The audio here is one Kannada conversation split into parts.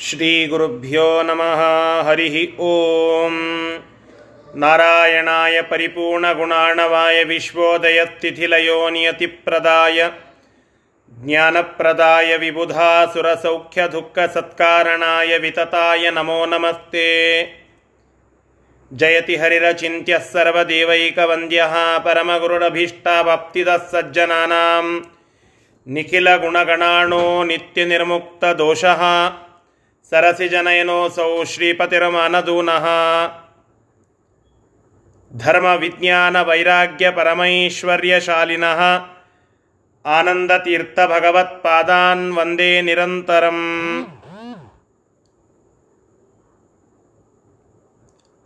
श्रीगुरुभ्यो नमः हरिः ॐ नारायणाय परिपूर्णगुणाणवाय विश्वोदयस्थितिलयो नियतिप्रदाय ज्ञानप्रदाय विबुधासुरसौख्यदुःखसत्कारणाय वितताय नमो नमस्ते जयति हरिरचिन्त्यः सर्वदेवैकवन्द्यः परमगुरुरभीष्टावाप्तिदः सज्जनानां निखिलगुणगणाणो नित्यनिर्मुक्तदोषः सरसिजनयनोऽसौ श्रीपतिर्मानदूनः धर्मविज्ञानवैराग्यपरमैश्वर्यशालिनः आनन्दतीर्थभगवत्पादान् वन्दे निरन्तरम्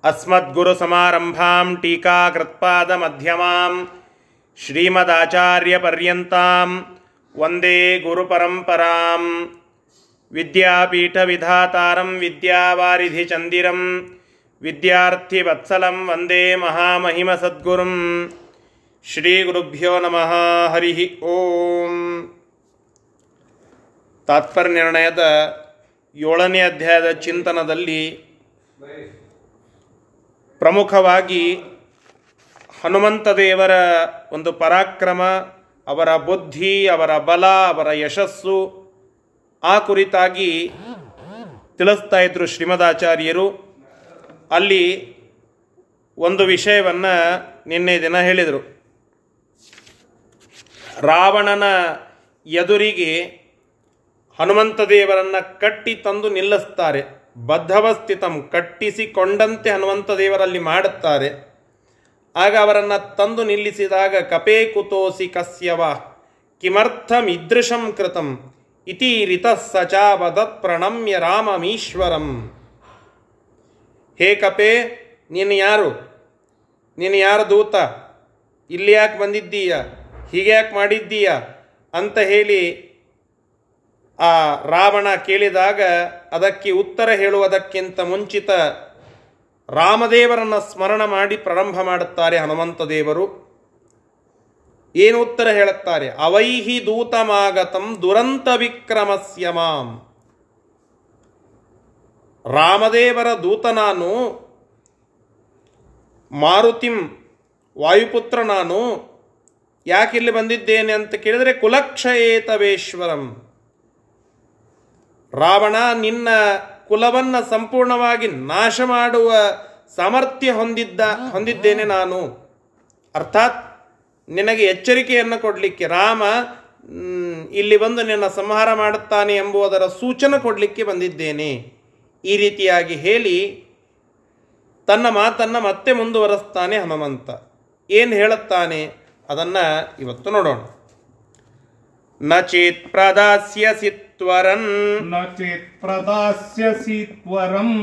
अस्मद्गुरुसमारम्भां टीकाकृत्पादमध्यमां श्रीमदाचार्यपर्यन्तां वन्दे गुरुपरम्परां विद्यापीठविधातारं विद्यावारिधिचन्दिरं विद्यार्थिवत्सलं वन्दे महामहिमसद्गुरुं ಶ್ರೀಗುರುಭ್ಯೋ ನಮಃ ಹರಿ ಓಂ ತಾತ್ಪರ್ಯನಿರ್ಣಯದ ಏಳನೇ ಅಧ್ಯಾಯದ ಚಿಂತನದಲ್ಲಿ ಪ್ರಮುಖವಾಗಿ ಹನುಮಂತ ದೇವರ ಒಂದು ಪರಾಕ್ರಮ ಅವರ ಬುದ್ಧಿ ಅವರ ಬಲ ಅವರ ಯಶಸ್ಸು ಆ ಕುರಿತಾಗಿ ತಿಳಿಸ್ತಾ ಇದ್ರು ಶ್ರೀಮದಾಚಾರ್ಯರು. ಅಲ್ಲಿ ಒಂದು ವಿಷಯವನ್ನು ನಿನ್ನೆ ದಿನ ಹೇಳಿದರು. ರಾವಣನ ಎದುರಿಗೆ ಹನುಮಂತ ದೇವರನ್ನು ಕಟ್ಟಿ ತಂದು ನಿಲ್ಲಿಸ್ತಾರೆ. ಬದ್ಧವಸ್ಥಿತಂ ಕಟ್ಟಿಸಿಕೊಂಡಂತೆ ಹನುಮಂತ ದೇವರಲ್ಲಿ ಮಾಡುತ್ತಾರೆ. ಆಗ ಅವರನ್ನು ತಂದು ನಿಲ್ಲಿಸಿದಾಗ ಕಪೇ ಕುತೋಸಿ ಕಸ್ಯವ ಕಿಮರ್ಥಮಿದೃಶಂ ಕೃತಂ ಇತಿ ರಿತಃ ಸಚಾವದತ್ ಪ್ರಣಮ್ಯ ರಾಮಮೀಶ್ವರಂ. ಹೇ ಕಪೇ ನೀನು ಯಾರು? ನೀನು ಯಾರು ದೂತ? ಇಲ್ಲಿ ಯಾಕೆ ಬಂದಿದ್ದೀಯ? ಹೀಗೆ ಯಾಕೆ ಮಾಡಿದ್ದೀಯ? ಅಂತ ಹೇಳಿ ಆ ರಾವಣ ಕೇಳಿದಾಗ ಅದಕ್ಕೆ ಉತ್ತರ ಹೇಳುವುದಕ್ಕಿಂತ ಮುಂಚಿತ ರಾಮದೇವರನ್ನು ಸ್ಮರಣ ಮಾಡಿ ಪ್ರಾರಂಭ ಮಾಡುತ್ತಾರೆ ಹನುಮಂತ ದೇವರು. ಏನು ಉತ್ತರ ಹೇಳುತ್ತಾರೆ? ಅವೈಹಿ ದೂತಮಾಗತಂ ದುರಂತ ವಿಕ್ರಮಸ್ಯ ಮಾಂ. ರಾಮದೇವರ ದೂತ ನಾನು ಮಾರುತಿಂ ವಾಯುಪುತ್ರ ನಾನು ಯಾಕಿಲ್ಲಿ ಬಂದಿದ್ದೇನೆ ಅಂತ ಕೇಳಿದರೆ ಕುಲಕ್ಷಯೇತವೇಶ್ವರಂ. ರಾವಣ ನಿನ್ನ ಕುಲವನ್ನು ಸಂಪೂರ್ಣವಾಗಿ ನಾಶ ಮಾಡುವ ಸಾಮರ್ಥ್ಯ ಹೊಂದಿದ್ದ, ಹೊಂದಿದ್ದೇನೆ ನಾನು. ಅರ್ಥಾತ್ ನಿನಗೆ ಎಚ್ಚರಿಕೆಯನ್ನು ಕೊಡಲಿಕ್ಕೆ ರಾಮ ಇಲ್ಲಿ ಬಂದು ನಿನ್ನ ಸಂಹಾರ ಮಾಡುತ್ತಾನೆ ಎಂಬುದರ ಸೂಚನೆ ಕೊಡಲಿಕ್ಕೆ ಬಂದಿದ್ದೇನೆ. ಈ ರೀತಿಯಾಗಿ ಹೇಳಿ ತನ್ನ ಮಾತನ್ನು ಮತ್ತೆ ಮುಂದುವರೆಸ್ತಾನೆ ಹನುಮಂತ. ಏನು ಹೇಳುತ್ತಾನೆ? ಅದನ್ನು ಇವತ್ತು ನೋಡೋಣ. ನಚೇತ್ ಚೇತ್ ಪ್ರದಾಸ್ಯಸಿ ತ್ವರನ್ न चेत् प्रदास्यसि त्वरम्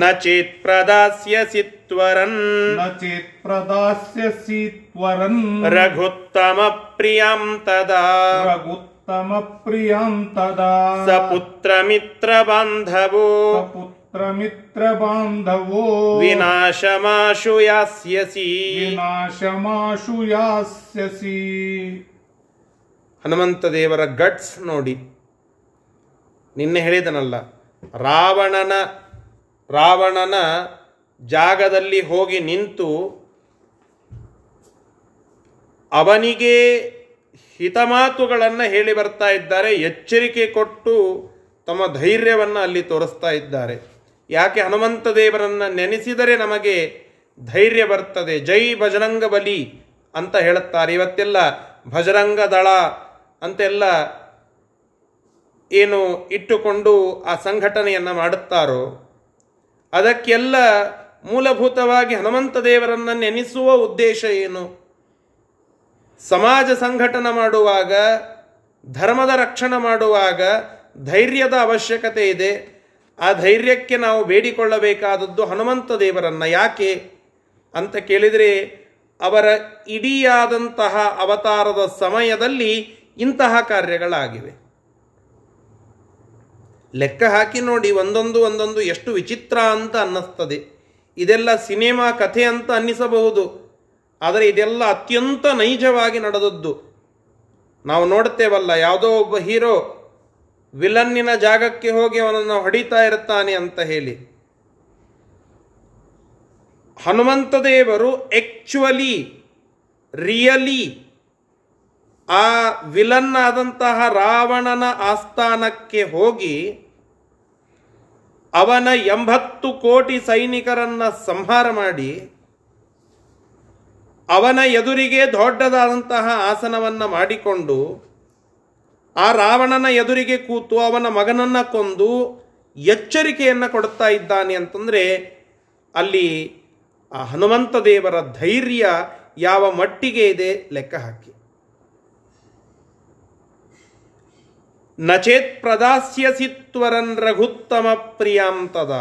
ನ ಚೇತ್ ಪ್ರದಾಸ್ಯಸಿ ತ್ವರನ್ न चेत् प्रदास्यसि त्वरन् ರಘುತ್ತಮ ಪ್ರಿಯಂ ತದಾ रघुत्तमप्रियं तदा ಸ ಪುತ್ರ ಮಿತ್ರ ಬಾಂಧವೋ सपुत्रमित्रबान्धवो ವಿನಾಶಮಾಶು ಯಾಸ್ಯಸಿ विनाशमाशु यास्यसि ಹನುಮಂತ ದೇವರ ಗಟ್ಸ್ ನೋಡಿ ನಿನ್ನೆ ಹೇಳಿದನಲ್ಲ, ರಾವಣನ ರಾವಣನ ಜಾಗದಲ್ಲಿ ಹೋಗಿ ನಿಂತು ಅವನಿಗೆ ಹಿತಮಾತುಗಳನ್ನು ಹೇಳಿ ಬರ್ತಾ ಇದ್ದಾರೆ, ಎಚ್ಚರಿಕೆ ಕೊಟ್ಟು ತಮ್ಮ ಧೈರ್ಯವನ್ನು ಅಲ್ಲಿ ತೋರಿಸ್ತಾ ಇದ್ದಾರೆ. ಯಾಕೆ ಹನುಮಂತ ದೇವರನ್ನು ನೆನೆಸಿದರೆ ನಮಗೆ ಧೈರ್ಯ ಬರ್ತದೆ, ಜೈ ಬಜರಂಗ ಬಲಿ ಅಂತ ಹೇಳುತ್ತಾರೆ. ಇವತ್ತೆಲ್ಲ ಭಜರಂಗ ದಳ ಅಂತೆಲ್ಲ ಏನು ಇಟ್ಟುಕೊಂಡು ಆ ಸಂಘಟನೆಯನ್ನು ಮಾಡುತ್ತಾರೋ, ಅದಕ್ಕೆಲ್ಲ ಮೂಲಭೂತವಾಗಿ ಹನುಮಂತ ದೇವರನ್ನು ನೆನೆಸುವ ಉದ್ದೇಶ ಏನು? ಸಮಾಜ ಸಂಘಟನೆ ಮಾಡುವಾಗ, ಧರ್ಮದ ರಕ್ಷಣೆ ಮಾಡುವಾಗ ಧೈರ್ಯದ ಅವಶ್ಯಕತೆ ಇದೆ. ಆ ಧೈರ್ಯಕ್ಕೆ ನಾವು ಬೇಡಿಕೊಳ್ಳಬೇಕಾದದ್ದು ಹನುಮಂತ ದೇವರನ್ನು. ಯಾಕೆ ಅಂತ ಕೇಳಿದರೆ, ಅವರ ಇಡಿಯಾದಂತಹ ಅವತಾರದ ಸಮಯದಲ್ಲಿ ಇಂತಹ ಕಾರ್ಯಗಳಾಗಿವೆ. ಲೆಕ್ಕ ಹಾಕಿ ನೋಡಿ, ಒಂದೊಂದು ಒಂದೊಂದು ಎಷ್ಟು ವಿಚಿತ್ರ ಅಂತ ಅನ್ನಿಸ್ತದೆ. ಇದೆಲ್ಲ ಸಿನಿಮಾ ಕಥೆ ಅಂತ ಅನ್ನಿಸಬಹುದು. ಆದರೆ ಇದೆಲ್ಲ ಅತ್ಯಂತ ನೈಜವಾಗಿ ನಡೆದದ್ದು. ನಾವು ನೋಡ್ತೇವಲ್ಲ ಯಾವುದೋ ಒಬ್ಬ ಹೀರೋ ವಿಲನ್ನಿನ ಜಾಗಕ್ಕೆ ಹೋಗಿ ಅವನನ್ನು ಹೊಡಿತಾ ಇರುತ್ತಾನೆ ಅಂತ ಹೇಳಿ. ಹನುಮಂತ ದೇವರು ಆಕ್ಚುಲಿ ರಿಯಲಿ ಆ ವಿಲನ್ ಆದಂತಹ ರಾವಣನ ಆಸ್ಥಾನಕ್ಕೆ ಹೋಗಿ ಅವನ ಎಂಬತ್ತು ಕೋಟಿ ಸೈನಿಕರನ್ನ ಸಂಹಾರ ಮಾಡಿ ಅವನ ಎದುರಿಗೆ ದೊಡ್ಡದಾದಂತಹ ಆಸನವನ್ನು ಮಾಡಿಕೊಂಡು ಆ ರಾವಣನ ಎದುರಿಗೆ ಕೂತು ಅವನ ಮಗನನ್ನ ಕೊಂದು ಎಚ್ಚರಿಕೆಯನ್ನು ಕೊಡುತ್ತಾ ಇದ್ದಾನೆ ಅಂತಂದರೆ ಅಲ್ಲಿ ಆ ಹನುಮಂತ ದೇವರ ಧೈರ್ಯ ಯಾವ ಮಟ್ಟಿಗೆ ಇದೆ ಲೆಕ್ಕ ಹಾಕಿ. ನಚೇತ್ ಪ್ರದಾಸ್ಯಸಿ ತ್ವರನ್ ರಘುತ್ತಮ ಪ್ರಿಯಾಂತದ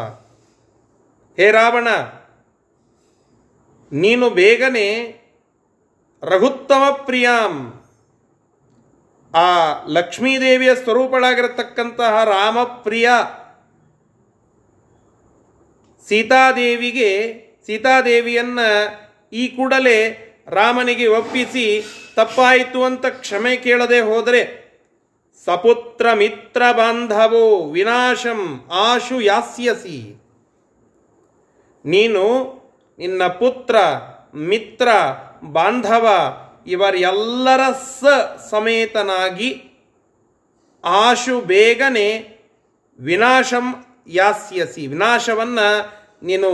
ಹೇ ರಾವಣ, ನೀನು ಬೇಗನೆ ರಘುತ್ತಮ ಪ್ರಿಯಾಂ, ಆ ಲಕ್ಷ್ಮೀದೇವಿಯ ಸ್ವರೂಪಳಾಗಿರತಕ್ಕಂತಹ ರಾಮಪ್ರಿಯ ಸೀತಾದೇವಿಗೆ, ಸೀತಾದೇವಿಯನ್ನು ಈ ಕೂಡಲೇ ರಾಮನಿಗೆ ಒಪ್ಪಿಸಿ ತಪ್ಪಾಯಿತು ಅಂತ ಕ್ಷಮೆ ಕೇಳದೆ ಹೋದರೆ ಸಪುತ್ರ ಮಿತ್ರ ಬಾಂಧವೋ ವಿನಾಶಂ ಆಶು ಯಾಸ್ಯಸಿ. ನೀನು ನಿನ್ನ ಪುತ್ರ, ಮಿತ್ರ, ಬಾಂಧವ ಇವರೆಲ್ಲರ ಸ ಸಮೇತನಾಗಿ ಆಶು ಬೇಗನೆ ವಿನಾಶಂ ಯಾಸ್ಯಸಿ. ವಿನಾಶವನ್ನ ನೀನು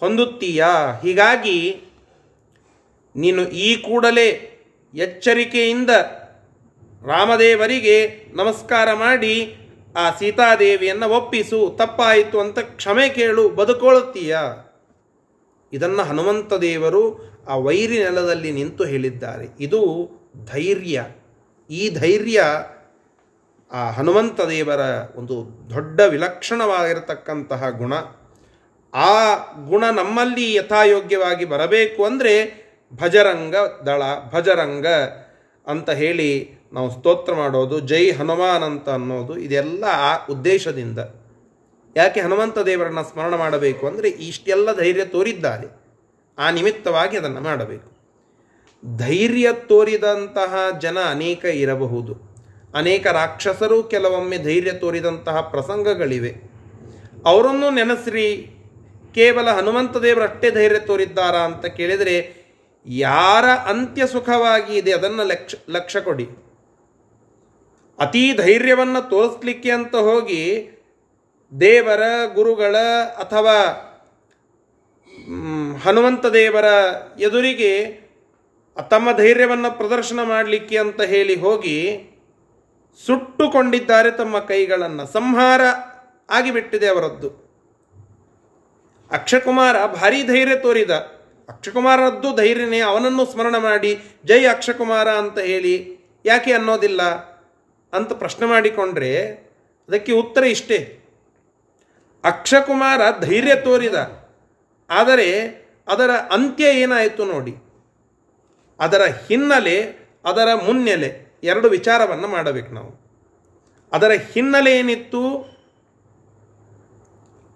ಹೊಂದುತ್ತೀಯಾ? ಹೀಗಾಗಿ ನೀನು ಈ ಕೂಡಲೇ ಎಚ್ಚರಿಕೆಯಿಂದ ರಾಮದೇವರಿಗೆ ನಮಸ್ಕಾರ ಮಾಡಿ ಆ ಸೀತಾದೇವಿಯನ್ನು ಒಪ್ಪಿಸು, ತಪ್ಪಾಯಿತು ಅಂತ ಕ್ಷಮೆ ಕೇಳು ಬದುಕೊಳ್ಳುತ್ತೀಯ ಇದನ್ನು ಹನುಮಂತ ದೇವರು ಆ ವೈರಿ ನೆಲದಲ್ಲಿ ನಿಂತು ಹೇಳಿದ್ದಾರೆ. ಇದು ಧೈರ್ಯ. ಈ ಧೈರ್ಯ ಆ ಹನುಮಂತ ದೇವರ ಒಂದು ದೊಡ್ಡ ವಿಲಕ್ಷಣವಾಗಿರತಕ್ಕಂತಹ ಗುಣ. ಆ ಗುಣ ನಮ್ಮಲ್ಲಿ ಯಥಾಯೋಗ್ಯವಾಗಿ ಬರಬೇಕು ಅಂದರೆ ಭಜರಂಗ ದಳ, ಭಜರಂಗ ಅಂತ ಹೇಳಿ ನಾವು ಸ್ತೋತ್ರ ಮಾಡೋದು, ಜೈ ಹನುಮಾನ್ ಅಂತ ಅನ್ನೋದು ಇದೆಲ್ಲ ಆ ಉದ್ದೇಶದಿಂದ. ಯಾಕೆ ಹನುಮಂತ ದೇವರನ್ನು ಸ್ಮರಣ ಮಾಡಬೇಕು ಅಂದರೆ ಇಷ್ಟೆಲ್ಲ ಧೈರ್ಯ ತೋರಿದ್ದಾರೆ. ಆ ನಿಮಿತ್ತವಾಗಿ ಅದನ್ನು ಮಾಡಬೇಕು. ಧೈರ್ಯ ತೋರಿದಂತಹ ಜನ ಅನೇಕ ಇರಬಹುದು. ಅನೇಕ ರಾಕ್ಷಸರು ಕೆಲವೊಮ್ಮೆ ಧೈರ್ಯ ತೋರಿದಂತಹ ಪ್ರಸಂಗಗಳಿವೆ. ಅವರನ್ನು ನೆನೆಸ್ರಿ, ಕೇವಲ ಹನುಮಂತ ದೇವರಷ್ಟೇ ಧೈರ್ಯ ತೋರಿದ್ದಾರಾ ಅಂತ ಕೇಳಿದರೆ, ಯಾರ ಅಂತ್ಯ ಸುಖವಾಗಿ ಇದೆ ಅದನ್ನು ಲಕ್ಷ ಲಕ್ಷ್ಯ ಕೊಡಿ. ಅತೀ ಧೈರ್ಯವನ್ನು ತೋರಿಸ್ಲಿಕ್ಕೆ ಅಂತ ಹೋಗಿ ದೇವರ ಗುರುಗಳ ಅಥವಾ ಹನುಮಂತ ದೇವರ ಎದುರಿಗೆ ತಮ್ಮ ಧೈರ್ಯವನ್ನು ಪ್ರದರ್ಶನ ಮಾಡಲಿಕ್ಕೆ ಅಂತ ಹೇಳಿ ಹೋಗಿ ಸುಟ್ಟುಕೊಂಡಿದ್ದಾರೆ ತಮ್ಮ ಕೈಗಳನ್ನು. ಸಂಹಾರ ಆಗಿಬಿಟ್ಟಿದೆ ಅವರದ್ದು. ಅಕ್ಷಕುಮಾರ ಭಾರಿ ಧೈರ್ಯ ತೋರಿದ. ಅಕ್ಷಕುಮಾರದ್ದು ಧೈರ್ಯನೇ, ಅವನನ್ನು ಸ್ಮರಣ ಮಾಡಿ, ಜೈ ಅಕ್ಷಕುಮಾರ ಅಂತ ಹೇಳಿ, ಯಾಕೆ ಅನ್ನೋದಿಲ್ಲ. ಅಂತ ಪ್ರಶ್ನೆ ಮಾಡಿಕೊಂಡ್ರೆ ಅದಕ್ಕೆ ಉತ್ತರ ಇಷ್ಟೇ. ಅಕ್ಷಕುಮಾರ ಧೈರ್ಯ ತೋರಿದ. ಆದರೆ ಅದರ ಅಂತ್ಯ ಏನಾಯಿತು ನೋಡಿ. ಅದರ ಹಿನ್ನೆಲೆ, ಅದರ ಮುನ್ನೆಲೆ ಎರಡು ವಿಚಾರವನ್ನು ಮಾಡಬೇಕು ನಾವು. ಅದರ ಹಿನ್ನೆಲೆ ಏನಿತ್ತು?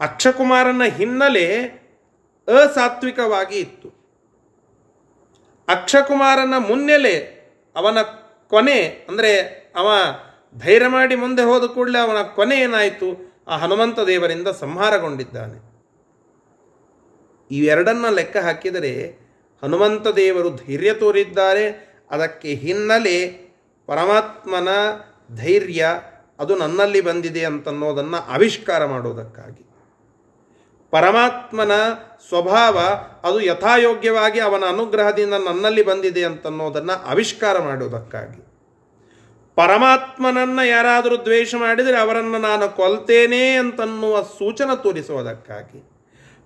ಅಕ್ಷಕುಮಾರನ ಹಿನ್ನೆಲೆ ಅಸಾತ್ವಿಕವಾಗಿ ಇತ್ತು. ಅಕ್ಷಕುಮಾರನ ಮುನ್ನೆಲೆ ಅವನ ಕೊನೆ, ಅಂದರೆ ಅವ ಧೈರ್ಯ ಮಾಡಿ ಮುಂದೆ ಹೋದ ಕೂಡಲೇ ಅವನ ಕೊನೆ ಏನಾಯಿತು? ಆ ಹನುಮಂತ ದೇವರಿಂದ ಸಂಹಾರಗೊಂಡಿದ್ದಾನೆ. ಇವೆರಡನ್ನ ಲೆಕ್ಕ ಹಾಕಿದರೆ ಹನುಮಂತ ದೇವರು ಧೈರ್ಯ ತೋರಿದ್ದಾರೆ. ಅದಕ್ಕೆ ಹಿನ್ನೆಲೆ ಪರಮಾತ್ಮನ ಧೈರ್ಯ ಅದು ನನ್ನಲ್ಲಿ ಬಂದಿದೆ ಅಂತನ್ನೋದನ್ನು ಆವಿಷ್ಕಾರ ಮಾಡೋದಕ್ಕಾಗಿ. ಪರಮಾತ್ಮನ ಸ್ವಭಾವ ಅದು ಯಥಾಯೋಗ್ಯವಾಗಿ ಅವನ ಅನುಗ್ರಹದಿಂದ ನನ್ನಲ್ಲಿ ಬಂದಿದೆ ಅಂತನ್ನೋದನ್ನು ಆವಿಷ್ಕಾರ ಮಾಡೋದಕ್ಕಾಗಿ. ಪರಮಾತ್ಮನನ್ನ ಯಾರಾದರೂ ದ್ವೇಷ ಮಾಡಿದರೆ ಅವರನ್ನು ನಾನು ಕೊಲ್ತೇನೆ ಅಂತನ್ನುವ ಸೂಚನೆ ತೋರಿಸುವುದಕ್ಕಾಗಿ.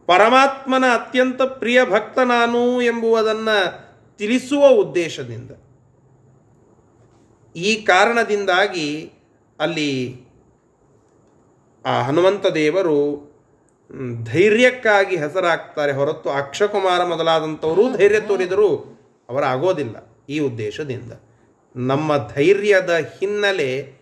ಪರಮಾತ್ಮನ ಅತ್ಯಂತ ಪ್ರಿಯ ಭಕ್ತ ನಾನು ಎಂಬುವುದನ್ನು ತಿಳಿಸುವ ಉದ್ದೇಶದಿಂದ. ಈ ಕಾರಣದಿಂದಾಗಿ ಅಲ್ಲಿ ಆ ಹನುಮಂತ ದೇವರು ಧೈರ್ಯಕ್ಕಾಗಿ ಹೆಸರಾಗ್ತಾರೆ ಹೊರತು ಅಕ್ಷಕುಮಾರ ಮೊದಲಾದಂಥವರು ಧೈರ್ಯ ತೋರಿದರೂ ಅವರಾಗೋದಿಲ್ಲ ಈ ಉದ್ದೇಶದಿಂದ. ನಮ್ಮ ಧೈರ್ಯದ ಹಿನ್ನೆಲೆ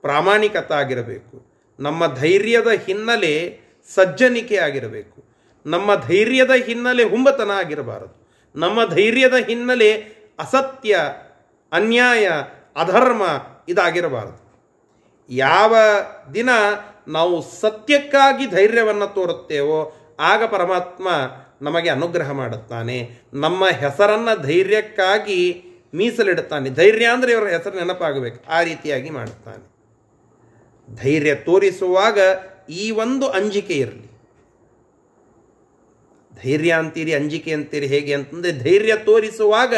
ಪ್ರಾಮಾಣಿಕತೆ ಆಗಿರಬೇಕು ನಮ್ಮ ಧೈರ್ಯದ ಹಿನ್ನೆಲೆ ಸಜ್ಜನಿಕೆ ಆಗಿರಬೇಕು ನಮ್ಮ ಧೈರ್ಯದ ಹಿನ್ನೆಲೆ ಹುಂಬತನ ಆಗಿರಬಾರದು. ನಮ್ಮ ಧೈರ್ಯದ ಹಿನ್ನೆಲೆ ಅಸತ್ಯ, ಅನ್ಯಾಯ, ಅಧರ್ಮ ಇದಾಗಿರಬಾರದು. ಯಾವ ದಿನ ನಾವು ಸತ್ಯಕ್ಕಾಗಿ ಧೈರ್ಯವನ್ನು ತೋರುತ್ತೇವೋ ಆಗ ಪರಮಾತ್ಮ ನಮಗೆ ಅನುಗ್ರಹ ಮಾಡುತ್ತಾನೆ. ನಮ್ಮ ಹೆಸರನ್ನು ಧೈರ್ಯಕ್ಕಾಗಿ ಮೀಸಲಿಡುತ್ತಾನೆ. ಧೈರ್ಯ ಅಂದರೆ ಇವರ ಹೆಸರು ನೆನಪಾಗಬೇಕು. ಆ ರೀತಿಯಾಗಿ ಮಾಡುತ್ತಾನೆ. ಧೈರ್ಯ ತೋರಿಸುವಾಗ ಈ ಒಂದು ಅಂಜಿಕೆ ಇರಲಿ. ಧೈರ್ಯ ಅಂತೀರಿ, ಅಂಜಿಕೆ ಅಂತೀರಿ ಹೇಗೆ ಅಂತಂದರೆ ಧೈರ್ಯ ತೋರಿಸುವಾಗ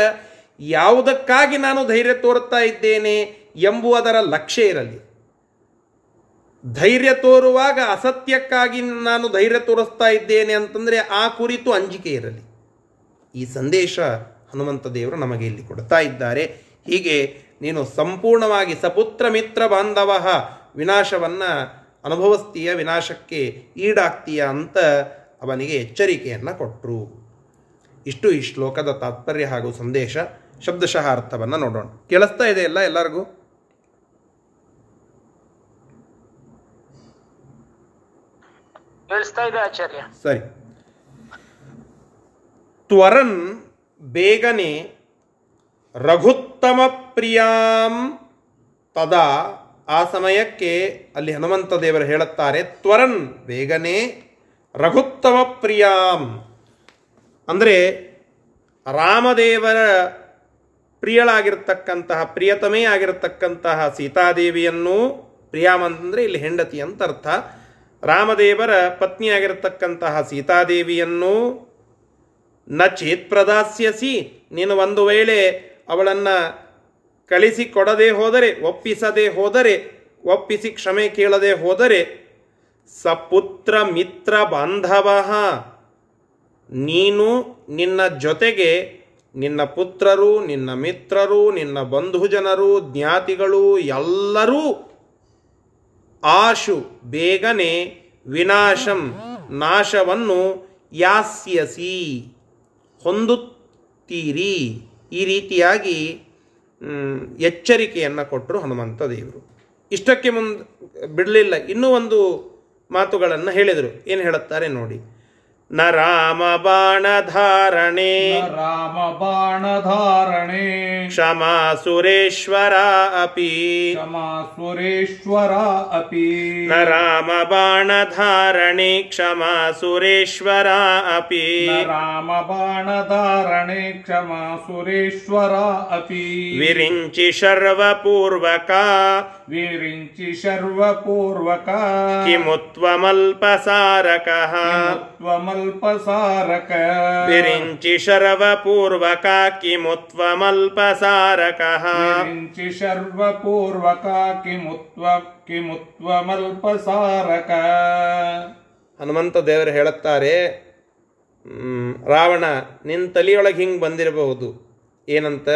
ಯಾವುದಕ್ಕಾಗಿ ನಾನು ಧೈರ್ಯ ತೋರುತ್ತಾ ಇದ್ದೇನೆ ಎಂಬುವುದರ ಲಕ್ಷ್ಯ ಇರಲಿ. ಧೈರ್ಯ ತೋರುವಾಗ ಅಸತ್ಯಕ್ಕಾಗಿ ನಾನು ಧೈರ್ಯ ತೋರಿಸ್ತಾ ಇದ್ದೇನೆ ಅಂತಂದರೆ ಆ ಕುರಿತು ಅಂಜಿಕೆ ಇರಲಿ. ಈ ಸಂದೇಶ ಹನುಮಂತ ದೇವರು ನಮಗೆ ಇಲ್ಲಿ ಕೊಡ್ತಾ ಇದ್ದಾರೆ. ಹೀಗೆ ನೀನು ಸಂಪೂರ್ಣವಾಗಿ ಸಪುತ್ರ ಮಿತ್ರ ಬಾಂಧವ ವಿನಾಶವನ್ನು ಅನುಭವಿಸ್ತೀಯ ವಿನಾಶಕ್ಕೆ ಈಡಾಗ್ತೀಯ ಅಂತ ಅವನಿಗೆ ಎಚ್ಚರಿಕೆಯನ್ನು ಕೊಟ್ಟರು ಇಷ್ಟು ಈ ಶ್ಲೋಕದ ತಾತ್ಪರ್ಯ ಹಾಗೂ ಸಂದೇಶ ಶಬ್ದಶಃ ಅರ್ಥವನ್ನು ನೋಡೋಣ. ಕೇಳಿಸ್ತಾ ಇದೆ ಎಲ್ಲ ಎಲ್ಲರಿಗೂ? ಕೇಳಿಸ್ತಾ ಇದೆ ಆಚಾರ್ಯ. ಸರಿ. ತ್ವರನ್ ಬೇಗನೆ ರಘುತ್ತಮ ಪ್ರಿಯಾಂ ತದಾ ಆ ಸಮಯಕ್ಕೆ ಅಲ್ಲಿ ಹನುಮಂತ ದೇವರು ಹೇಳುತ್ತಾರೆ, ತ್ವರನ್ ಬೇಗನೆ ರಘುತ್ತಮ ಪ್ರಿಯಾಂ. ಅಂದರೆ ರಾಮದೇವರ ಪ್ರಿಯಳಾಗಿರ್ತಕ್ಕಂತಹ, ಪ್ರಿಯತಮೇ ಆಗಿರತಕ್ಕಂತಹ ಸೀತಾದೇವಿಯನ್ನು ಪ್ರಿಯಾಮ್ ಅಂತಂದರೆ ಇಲ್ಲಿ ಹೆಂಡತಿ ಅಂತ ಅರ್ಥ. ರಾಮದೇವರ ಪತ್ನಿಯಾಗಿರತಕ್ಕಂತಹ ಸೀತಾದೇವಿಯನ್ನು ನ ಚೇತ್ ಪ್ರದಾಸ್ಯಸಿ. ನೀನು ಒಂದು ವೇಳೆ ಅವಳನ್ನು ಕಳಿಸಿಕೊಡದೆ ಹೋದರೆ, ಒಪ್ಪಿಸದೆ ಹೋದರೆ, ಒಪ್ಪಿಸಿ ಕ್ಷಮೆ ಕೇಳದೆ ಹೋದರೆ, ಸಪುತ್ರ ಮಿತ್ರ ಬಾಂಧವ. ನೀನು ನಿನ್ನ ಜೊತೆಗೆ ನಿನ್ನ ಪುತ್ರರು, ನಿನ್ನ ಮಿತ್ರರು, ನಿನ್ನ ಬಂಧುಜನರು, ಜ್ಞಾತಿಗಳು ಎಲ್ಲರೂ ಆಶು, ಬೇಗನೆ ವಿನಾಶಂ, ನಾಶವನ್ನು ಯಾಸ್ಯಸಿ. ಹೊಂದುತ್ತೀರಿ. ಈ ರೀತಿಯಾಗಿ ಎಚ್ಚರಿಕೆಯನ್ನು ಕೊಟ್ಟರು ಹನುಮಂತ ದೇವರು. ಇಷ್ಟಕ್ಕೆ ಮುಂದೆ ಬಿಡಲಿಲ್ಲ. ಇನ್ನೂ ಒಂದು ಮಾತುಗಳನ್ನು ಹೇಳಿದರು. ಏನು ಹೇಳುತ್ತಾರೆ ನೋಡಿ. न रामबाणधारणे। रामबाणधारणे। क्षमा सुरेश्वरा अपि। क्षमा सुरेश्वरा अपि। न रामबाणधारणे क्षमा सुरेश्वरा अपि। रामबाणधारणे क्षमा सुरेश्वरा अपि। विरिञ्चि शर्वपूर्वका विरिञ्चि शर्वपूर्वका किमुत्वमल्पसारकः त्व ಅಲ್ಪಸಾರಕ ವಿರಿಂಚಿ ಶರವ ಪೂರ್ವಕ ಕಿಮುತ್ವಮಲ್ಪಸಾರಕ ವಿರಿಂಚಿ ಶರ್ವ ಪೂರ್ವಕ ಕಿಮುತ್ವ ಕಿಮುತ್ವಮಲ್ಪಸಾರಕ ಹನುಮಂತ ದೇವರು ಹೇಳುತ್ತಾರೆ ರಾವಣ ನಿನ್ನ ತಲಿಯೊಳಗೆ ಹಿಂಗೆ ಬಂದಿರಬಹುದು. ಏನಂತ?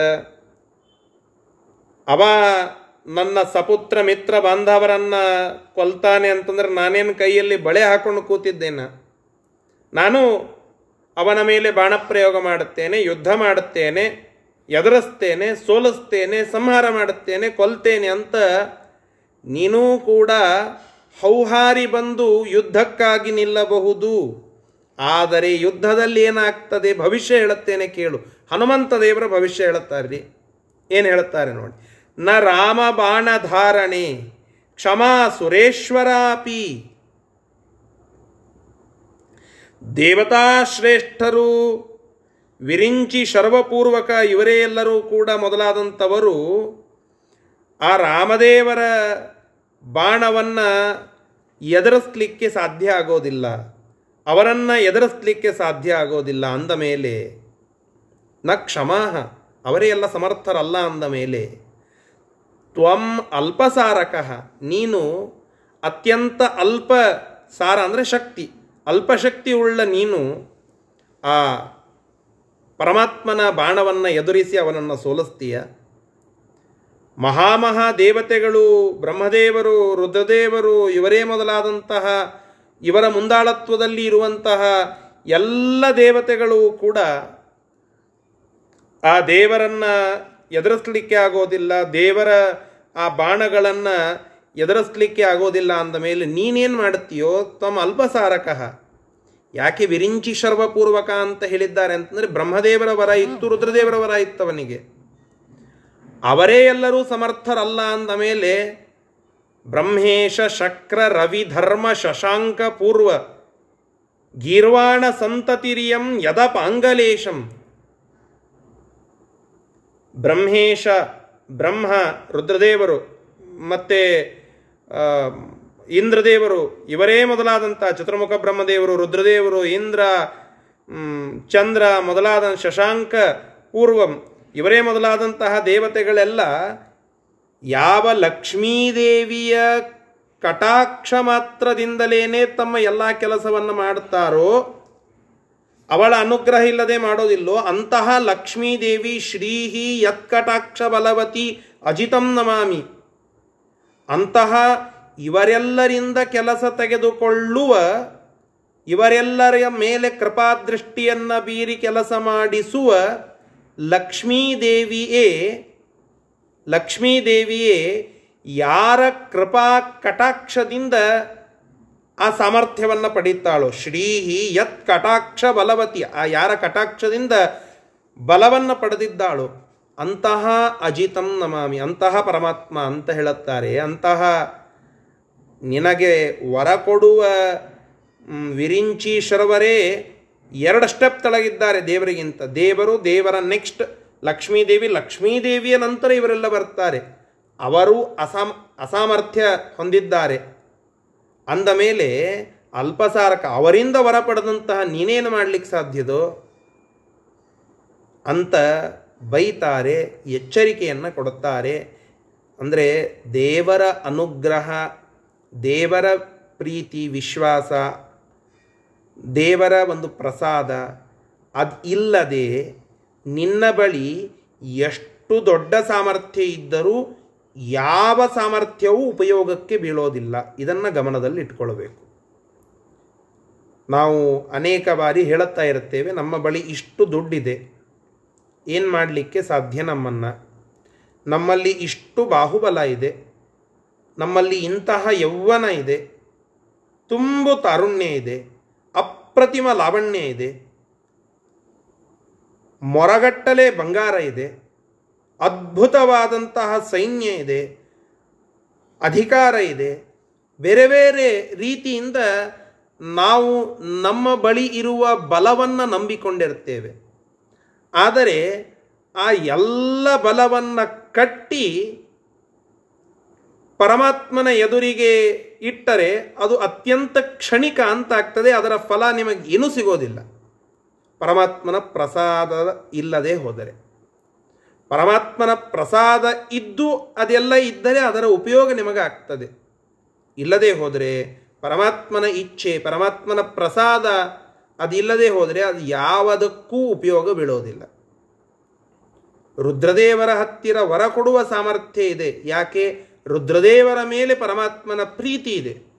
ಅವ ನನ್ನ ಸಪುತ್ರ ಮಿತ್ರ ಬಾಂಧವರನ್ನು ಕೊಲ್ತಾನೆ ಅಂತಂದ್ರೆ ನಾನೇನು ಕೈಯಲ್ಲಿ ಬಳೆ ಹಾಕೊಂಡು ಕೂತಿದ್ದೇನೆ? ನಾನು ಅವನ ಮೇಲೆ ಬಾಣಪ್ರಯೋಗ ಮಾಡುತ್ತೇನೆ, ಯುದ್ಧ ಮಾಡುತ್ತೇನೆ, ಎದುರಿಸ್ತೇನೆ, ಸೋಲಿಸ್ತೇನೆ, ಸಂಹಾರ ಮಾಡುತ್ತೇನೆ, ಕೊಲ್ತೇನೆ ಅಂತ ನೀನೂ ಕೂಡ ಹೌಹಾರಿ ಬಂದು ಯುದ್ಧಕ್ಕಾಗಿ ನಿಲ್ಲಬಹುದು. ಆದರೆ ಯುದ್ಧದಲ್ಲಿ ಏನಾಗ್ತದೆ? ಭವಿಷ್ಯ ಹೇಳುತ್ತೇನೆ ಕೇಳು. ಹನುಮಂತ ದೇವರ ಭವಿಷ್ಯ ಹೇಳುತ್ತಾರೆ ಏನು ಹೇಳುತ್ತಾರೆ ನೋಡಿ. ನ ರಾಮ ಬಾಣ ಧಾರಣೆ, ಕ್ಷಮಾ ಸುರೇಶ್ವರಾಪಿ. ದೇವತಾಶ್ರೇಷ್ಠರು, ವಿರಿಂಚಿ ಸರ್ವಪೂರ್ವಕ ಇವರೇ ಎಲ್ಲರೂ ಕೂಡ ಮೊದಲಾದಂಥವರು, ಆ ರಾಮದೇವರ ಬಾಣವನ್ನು ಎದುರಿಸ್ಲಿಕ್ಕೆ ಸಾಧ್ಯ ಆಗೋದಿಲ್ಲ. ಅವರನ್ನು ಎದುರಿಸ್ಲಿಕ್ಕೆ ಸಾಧ್ಯ ಆಗೋದಿಲ್ಲ ಅಂದ ಮೇಲೆ, ನ ಕ್ಷಮಾಹ, ಅವರೇ ಎಲ್ಲ ಸಮರ್ಥರಲ್ಲ ಅಂದ ಮೇಲೆ, ತ್ವಂ ಅಲ್ಪಸಾರಕಃ, ನೀನು ಅತ್ಯಂತ ಅಲ್ಪ ಸಾರ ಅಂದರೆ ಶಕ್ತಿ. ಅಲ್ಪಶಕ್ತಿ ಉಳ್ಳ ನೀನು ಆ ಪರಮಾತ್ಮನ ಬಾಣವನ್ನು ಎದುರಿಸಿ ಅವನನ್ನು ಸೋಲಿಸ್ತೀಯ? ಮಹಾಮಹಾದೇವತೆಗಳು, ಬ್ರಹ್ಮದೇವರು, ರುದ್ರದೇವರು ಇವರೇ ಮೊದಲಾದಂತಹ ಇವರ ಮುಂದಾಳತ್ವದಲ್ಲಿ ಇರುವಂತಹ ಎಲ್ಲ ದೇವತೆಗಳು ಕೂಡ ಆ ದೇವರನ್ನು ಎದುರಿಸ್ಲಿಕ್ಕೆ ಆಗೋದಿಲ್ಲ. ದೇವರ ಆ ಬಾಣಗಳನ್ನು ಎದುರಿಸ್ಲಿಕ್ಕೆ ಆಗೋದಿಲ್ಲ ಅಂದ ಮೇಲೆ ನೀನೇನು ಮಾಡುತ್ತೀಯೋ ತಮ್ಮ ಅಲ್ಪಸಾರಕಃ. ಯಾಕೆ ವಿರಿಂಚಿ ಸರ್ವಪೂರ್ವಕ ಅಂತ ಹೇಳಿದ್ದಾರೆ ಅಂತಂದರೆ ಬ್ರಹ್ಮದೇವರ ವರ ಇತ್ತು, ರುದ್ರದೇವರ ವರ ಇತ್ತವನಿಗೆ. ಅವರೇ ಎಲ್ಲರೂ ಸಮರ್ಥರಲ್ಲ ಅಂದ ಮೇಲೆ ಬ್ರಹ್ಮೇಶ ಶಕ್ರ ರವಿ ಧರ್ಮ ಶಶಾಂಕ ಪೂರ್ವ ಗೀರ್ವಾಣ ಸಂತತಿರಿಯಂ ಯದ ಪಾಂಗಲೇಶಂ. ಬ್ರಹ್ಮೇಶ ಬ್ರಹ್ಮ ರುದ್ರದೇವರು ಮತ್ತು ಇಂದ್ರದೇವರು, ಇವರೇ ಮೊದಲಾದಂಥ ಚತುರ್ಮುಖ ಬ್ರಹ್ಮದೇವರು, ರುದ್ರದೇವರು, ಇಂದ್ರ ಚಂದ್ರ ಮೊದಲಾದ ಶಶಾಂಕ, ಪೂರ್ವಂ, ಇವರೇ ಮೊದಲಾದಂತಹ ದೇವತೆಗಳೆಲ್ಲ ಯಾವ ಲಕ್ಷ್ಮೀದೇವಿಯ ಕಟಾಕ್ಷ ಮಾತ್ರದಿಂದಲೇನೆ ತಮ್ಮ ಎಲ್ಲ ಕೆಲಸವನ್ನು ಮಾಡುತ್ತಾರೋ, ಅವಳ ಅನುಗ್ರಹ ಇಲ್ಲದೆ ಮಾಡೋದಿಲ್ಲೋ, ಅಂತಹ ಲಕ್ಷ್ಮೀದೇವಿ ಶ್ರೀಹಿ ಯತ್ಕಟಾಕ್ಷ ಬಲವತಿ ಅಜಿತಂ ನಮಾಮಿ. ಅಂತಹ ಇವರೆಲ್ಲರಿಂದ ಕೆಲಸ ತೆಗೆದುಕೊಳ್ಳುವ ಇವರೆಲ್ಲರ ಮೇಲೆ ಕೃಪಾದೃಷ್ಟಿಯನ್ನು ಬೀರಿ ಕೆಲಸ ಮಾಡಿಸುವ ಲಕ್ಷ್ಮೀದೇವಿಯೇ ಲಕ್ಷ್ಮೀದೇವಿಯೇ, ಯಾರ ಕೃಪಾ ಕಟಾಕ್ಷದಿಂದ ಆ ಸಾಮರ್ಥ್ಯವನ್ನು ಪಡೀತಾಳೋ? ಶ್ರೀಹಿ ಯತ್ ಕಟಾಕ್ಷ ಬಲವತಿ. ಆ ಯಾರ ಕಟಾಕ್ಷದಿಂದ ಬಲವನ್ನು ಪಡೆದಿದ್ದಾಳೋ? ಅಂತಹ ಅಜಿತಂ ನಮಾಮಿ, ಅಂತಹ ಪರಮಾತ್ಮ ಅಂತ ಹೇಳುತ್ತಾರೆ. ಅಂತಹ ನಿನಗೆ ವರ ಕೊಡುವ ವಿರಿಂಚೀಶ್ವರವರೇ ಎರಡು ಸ್ಟೆಪ್ ತಳಗಿದ್ದಾರೆ ದೇವರಿಗಿಂತ. ದೇವರು, ದೇವರ ನೆಕ್ಸ್ಟ್ ಲಕ್ಷ್ಮೀದೇವಿ, ಲಕ್ಷ್ಮೀದೇವಿಯ ನಂತರ ಇವರೆಲ್ಲ ಬರ್ತಾರೆ. ಅವರು ಅಸಾಮ್, ಅಸಾಮರ್ಥ್ಯ ಹೊಂದಿದ್ದಾರೆ. ಅಂದ ಮೇಲೆ ಅಲ್ಪಸಾರಕ, ಅವರಿಂದ ವರ ಪಡೆದಂತಹ ನೀನೇನು ಮಾಡಲಿಕ್ಕೆ ಸಾಧ್ಯದೋ? ಅಂತ ಬೈತಾರೆ, ಎಚ್ಚರಿಕೆಯನ್ನು ಕೊಡುತ್ತಾರೆ. ಅಂದರೆ ದೇವರ ಅನುಗ್ರಹ, ದೇವರ ಪ್ರೀತಿ, ವಿಶ್ವಾಸ, ದೇವರ ಒಂದು ಪ್ರಸಾದ, ಅದು ಇಲ್ಲದೆ ನಿನ್ನ ಬಳಿ ಎಷ್ಟು ದೊಡ್ಡ ಸಾಮರ್ಥ್ಯ ಇದ್ದರೂ ಯಾವ ಸಾಮರ್ಥ್ಯವೂ ಉಪಯೋಗಕ್ಕೆ ಬೀಳೋದಿಲ್ಲ. ಇದನ್ನು ಗಮನದಲ್ಲಿ ಇಟ್ಕೊಳ್ಬೇಕು. ನಾವು ಅನೇಕ ಬಾರಿ ಹೇಳುತ್ತಾ ಇರುತ್ತೇವೆ, ನಮ್ಮ ಬಳಿ ಇಷ್ಟು ದುಡ್ಡಿದೆ. ಏನು ಮಾಡಲಿಕ್ಕೆ ಸಾಧ್ಯ ನಮ್ಮನ್ನು? ನಮ್ಮಲ್ಲಿ ಇಷ್ಟು ಬಾಹುಬಲ ಇದೆ. ನಮ್ಮಲ್ಲಿ ಇಂತಹ ಯೌವನ ಇದೆ. ತುಂಬು ತಾರುಣ್ಯ ಇದೆ. ಅಪ್ರತಿಮ ಲಾವಣ್ಯ ಇದೆ. ಮೊರಗಟ್ಟಲೆ ಬಂಗಾರ ಇದೆ. ಅದ್ಭುತವಾದಂತಹ ಸೈನ್ಯ ಇದೆ. ಅಧಿಕಾರ ಇದೆ. ಬೇರೆ ಬೇರೆ ರೀತಿಯಿಂದ ನಾವು ನಮ್ಮ ಬಳಿ ಇರುವ ಬಲವನ್ನು ನಂಬಿಕೊಂಡಿರ್ತೇವೆ. ಆದರೆ ಆ ಎಲ್ಲ ಬಲವನ್ನು ಕಟ್ಟಿ ಪರಮಾತ್ಮನ ಎದುರಿಗೆ ಇಟ್ಟರೆ ಅದು ಅತ್ಯಂತ ಕ್ಷಣಿಕ ಅಂತ ಆಗ್ತದೆ, ಅದರ ಫಲ ನಿಮಗೆ ಏನೂ ಸಿಗೋದಿಲ್ಲ. ಪರಮಾತ್ಮನ ಪ್ರಸಾದ ಇಲ್ಲದೆ ಹೋದರೆ. ಪರಮಾತ್ಮನ ಪ್ರಸಾದ ಇದ್ದು ಅದೆಲ್ಲ ಇದ್ದರೆ ಅದರ ಉಪಯೋಗ ನಿಮಗೆ ಆಗ್ತದೆ. ಇಲ್ಲದೆ ಹೋದರೆ ಪರಮಾತ್ಮನ ಇಚ್ಛೆ, ಪರಮಾತ್ಮನ ಪ್ರಸಾದ ಅದಿಲ್ಲದೆ ಹೋದರೆ ಅದು ಯಾವುದಕ್ಕೂ ಉಪಯೋಗ ಬೀಳೋದಿಲ್ಲ. ರುದ್ರದೇವರ ಹತ್ತಿರ ವರ ಕೊಡುವ ಸಾಮರ್ಥ್ಯ ಇದೆ. ಯಾಕೆ? ರುದ್ರದೇವರ ಮೇಲೆ ಪರಮಾತ್ಮನ ಪ್ರೀತಿ ಇದೆ.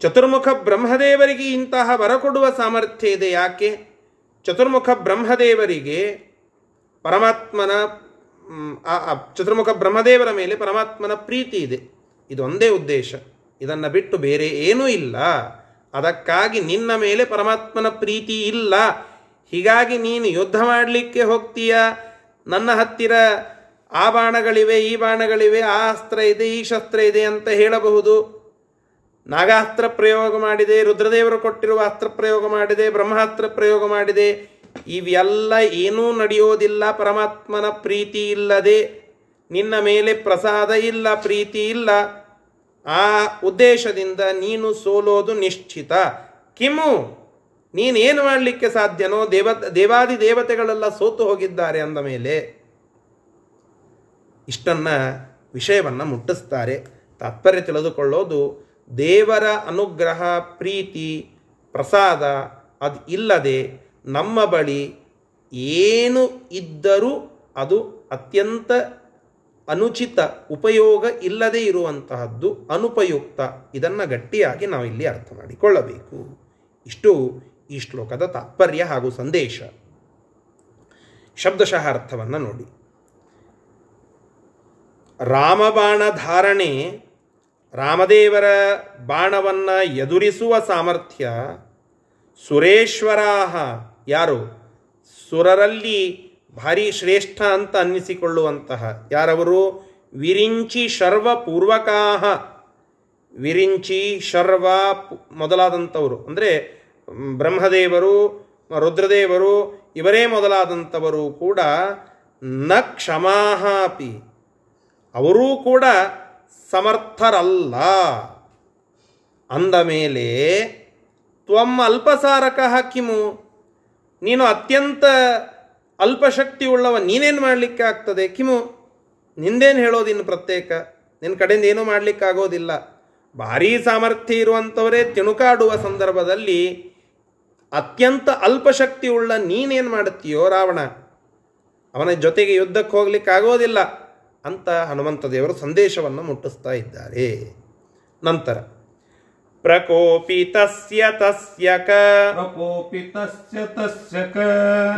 ಚತುರ್ಮುಖ ಬ್ರಹ್ಮದೇವರಿಗೆ ಇಂತಹ ವರ ಕೊಡುವ ಸಾಮರ್ಥ್ಯ ಇದೆ. ಯಾಕೆ? ಚತುರ್ಮುಖ ಬ್ರಹ್ಮದೇವರಿಗೆ ಪರಮಾತ್ಮನ ಚತುರ್ಮುಖ ಬ್ರಹ್ಮದೇವರ ಮೇಲೆ ಪರಮಾತ್ಮನ ಪ್ರೀತಿ ಇದೆ. ಇದೊಂದೇ ಉದ್ದೇಶ. ಇದನ್ನು ಬಿಟ್ಟು ಬೇರೆ ಏನೂ ಇಲ್ಲ. ಅದಕ್ಕಾಗಿ ನಿನ್ನ ಮೇಲೆ ಪರಮಾತ್ಮನ ಪ್ರೀತಿ ಇಲ್ಲ. ಹೀಗಾಗಿ ನೀನು ಯುದ್ಧ ಮಾಡಲಿಕ್ಕೆ ಹೋಗ್ತೀಯ. ನನ್ನ ಹತ್ತಿರ ಆ ಬಾಣಗಳಿವೆ, ಈ ಬಾಣಗಳಿವೆ, ಆ ಅಸ್ತ್ರ ಇದೆ, ಈ ಶಸ್ತ್ರ ಇದೆ ಅಂತ ಹೇಳಬಹುದು. ನಾಗಾಸ್ತ್ರ ಪ್ರಯೋಗ ಮಾಡಿದೆ, ರುದ್ರದೇವರು ಕೊಟ್ಟಿರುವ ಅಸ್ತ್ರ ಪ್ರಯೋಗ ಮಾಡಿದೆ, ಬ್ರಹ್ಮಾಸ್ತ್ರ ಪ್ರಯೋಗ ಮಾಡಿದೆ. ಇವೆಲ್ಲ ಏನೂ ನಡೆಯೋದಿಲ್ಲ. ಪರಮಾತ್ಮನ ಪ್ರೀತಿ ಇಲ್ಲದೆ, ನಿನ್ನ ಮೇಲೆ ಪ್ರಸಾದ ಇಲ್ಲ, ಪ್ರೀತಿ ಇಲ್ಲ. ಆ ಉದ್ದೇಶದಿಂದ ನೀನು ಸೋಲೋದು ನಿಶ್ಚಿತ. ಕಿಮು, ನೀನೇನು ಮಾಡಲಿಕ್ಕೆ ಸಾಧ್ಯನೋ ದೇವ, ದೇವಾದಿ ದೇವತೆಗಳೆಲ್ಲ ಸೋತು ಹೋಗಿದ್ದಾರೆ ಅಂದ ಮೇಲೆ ಇಷ್ಟನ್ನ ವಿಷಯವನ್ನು ಮುಟ್ಟಿಸ್ತಾರೆ. ತಾತ್ಪರ್ಯ ತಿಳಿದುಕೊಳ್ಳೋದು ದೇವರ ಅನುಗ್ರಹ, ಪ್ರೀತಿ, ಪ್ರಸಾದ ಅದು ಇಲ್ಲದೆ ನಮ್ಮ ಬಳಿ ಏನು ಇದ್ದರೂ ಅದು ಅತ್ಯಂತ ಅನುಚಿತ, ಉಪಯೋಗ ಇಲ್ಲದೆ ಇರುವಂತಹದ್ದು ಅನುಪಯುಕ್ತ, ಇದನ್ನು ಗಟ್ಟಿಯಾಗಿ ನಾವು ಇಲ್ಲಿ ಅರ್ಥ ಮಾಡಿಕೊಳ್ಳಬೇಕು. ಇಷ್ಟು ಈ ಶ್ಲೋಕದ ತಾತ್ಪರ್ಯ ಹಾಗೂ ಸಂದೇಶ. ಶಬ್ದಶಃ ಅರ್ಥವನ್ನು ನೋಡಿ. ರಾಮಬಾಣ ಧಾರಣೆ, ರಾಮದೇವರ ಬಾಣವನ್ನು ಎದುರಿಸುವ ಸಾಮರ್ಥ್ಯ, ಸುರೇಶ್ವರಾಹ ಯಾರು? ಸುರರಲ್ಲಿ ಭಾರಿ ಶ್ರೇಷ್ಠ ಅಂತ ಅನ್ನಿಸಿಕೊಳ್ಳುವಂತಹ ಯಾರವರು? ವಿರಿಂಚಿ ಶರ್ವ ಪೂರ್ವಕಾಹ. ವಿರಿಂಚಿ ಶರ್ವ ಮೊದಲಾದಂಥವರು. ಅಂದರೆ ಬ್ರಹ್ಮದೇವರು, ರುದ್ರದೇವರು, ಇವರೇ ಮೊದಲಾದಂಥವರು ಕೂಡ ನ ಕ್ಷಮಾಹಾಪಿ. ಅವರೂ ಕೂಡ ಸಮರ್ಥರಲ್ಲ. ಅಂದ ಮೇಲೆ, ತ್ವಂ ಅಲ್ಪಸಾರಕ ಕಿಮು? ನೀನು ಅತ್ಯಂತ ಅಲ್ಪಶಕ್ತಿ ಉಳ್ಳವ ನೀನೇನು ಮಾಡಲಿಕ್ಕೆ ಆಗ್ತದೆ? ಕಿಮು, ನಿಂದೇನು ಹೇಳೋದಿನ್ನು ಪ್ರತ್ಯೇಕ? ನಿನ್ನ ಕಡೆಯಿಂದ ಏನೂ ಮಾಡಲಿಕ್ಕಾಗೋದಿಲ್ಲ. ಭಾರೀ ಸಾಮರ್ಥ್ಯ ಇರುವಂಥವರೇ ತಿಣುಕಾಡುವ ಸಂದರ್ಭದಲ್ಲಿ ಅತ್ಯಂತ ಅಲ್ಪಶಕ್ತಿಯುಳ್ಳ ನೀನೇನು ಮಾಡುತ್ತೀಯೋ ರಾವಣ, ಅವನ ಜೊತೆಗೆ ಯುದ್ಧಕ್ಕೆ ಹೋಗ್ಲಿಕ್ಕೆ ಆಗೋದಿಲ್ಲ ಅಂತ ಹನುಮಂತ ದೇವರು ಸಂದೇಶವನ್ನು ಮುಟ್ಟಿಸ್ತಾ ಇದ್ದಾರೆ. ನಂತರ प्रकोपितस्य तस्य क प्रकोपितस्य तस्य क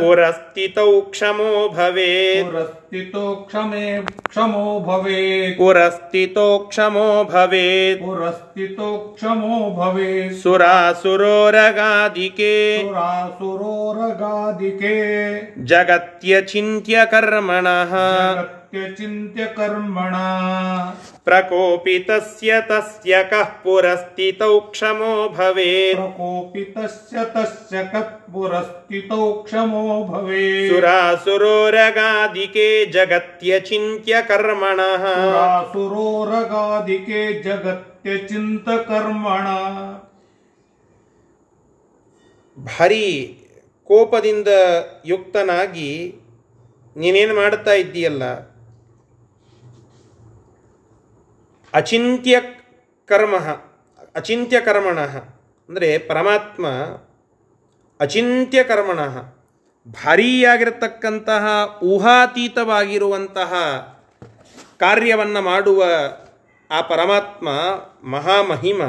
पुरस्थितौ क्षमो भवेत् पुरस्थितो क्षमे क्षमो भवेत् पुरस्थितो क्षमो भवेत् पुरस्थितो क्षमो भवेत् सुरासुरोरगादिके सुरासुरोरगादिके जगत्यचिन्त्य कर्मणः ಪ್ರಕೋಪಿತಸ್ಯ ತಸ್ಯ ಕಃ ಪುರಸ್ಥಿತೌ ಕ್ಷಮೋ ಭವೇತ್ प्रकोपितस्य तस्य कः पुरस्थितो क्षमो भवेत् ಸುರಾಸುರೋರಗಾದಿಕೆ ಜಗತ್ಯಚಿಂತ್ಯ ಕರ್ಮಣಃ सुरासुरोरगादिके जगत्यचिन्तकर्मणा ಭಾರಿ ಕೋಪದಿಂದ ಯುಕ್ತನಾಗಿ ನೀನೇನು ಮಾಡ್ತಾ ಇದ್ದೀಯಲ್ಲ ಅಚಿಂತ್ಯ ಕರ್ಮ ಅಚಿಂತ್ಯ ಕರ್ಮಣ ಅಂದರೆ ಪರಮಾತ್ಮ ಅಚಿಂತ್ಯ ಕರ್ಮಣ ಭಾರೀಯಾಗಿರತಕ್ಕಂತಹ ಊಹಾತೀತವಾಗಿರುವಂತಹ ಕಾರ್ಯವನ್ನು ಮಾಡುವ ಆ ಪರಮಾತ್ಮ ಮಹಾಮಹಿಮ,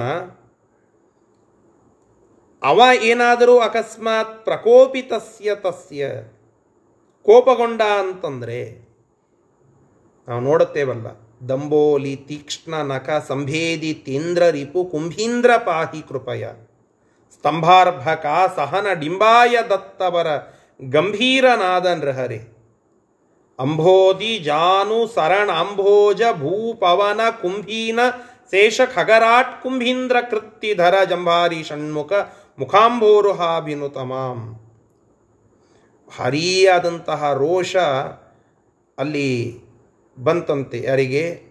ಅವ ಏನಾದರೂ ಅಕಸ್ಮಾತ್ ಪ್ರಕೋಪಿತಸ್ಯ ತಸ್ಯ, ಕೋಪಗೊಂಡ ಅಂತಂದರೆ ನಾವು ನೋಡುತ್ತೇವಲ್ಲ. ದಂಬೋಲಿ ತೀಕ್ಷ್ಣ ನಕ ಸಂಭೇದಿ ತೀಂದ್ರ ರಿಪು ಕುಂಭೀಂದ್ರ ಪಾಹಿ ಕೃಪಯ. ಸ್ತಂಭಾರ್ಭಕ ಸಹನ ಡಿಂಬಾಯ ದತ್ತವರ ಗಂಭೀರನಾದ ನೃಹರೆ ಅಂಭೋದಿ ಜಾನು ಸರಣ ಅಂಬೋಜ ಭೂಪವನ ಕುಂಭೀನ ಶೇಷ ಖಗರಾಟ್ ಕುಂಭೀಂದ್ರ ಕೃತ್ತಿಧರ ಜಂಭಾರಿ ಷಣ್ಮುಖ ವಿನುತಮಾಂ ಹರಿಯಾದಂತಹ ರೋಷ ಅಲ್ಲಿ ಬಂತಂತೆ ಯಾರಿಗೆ?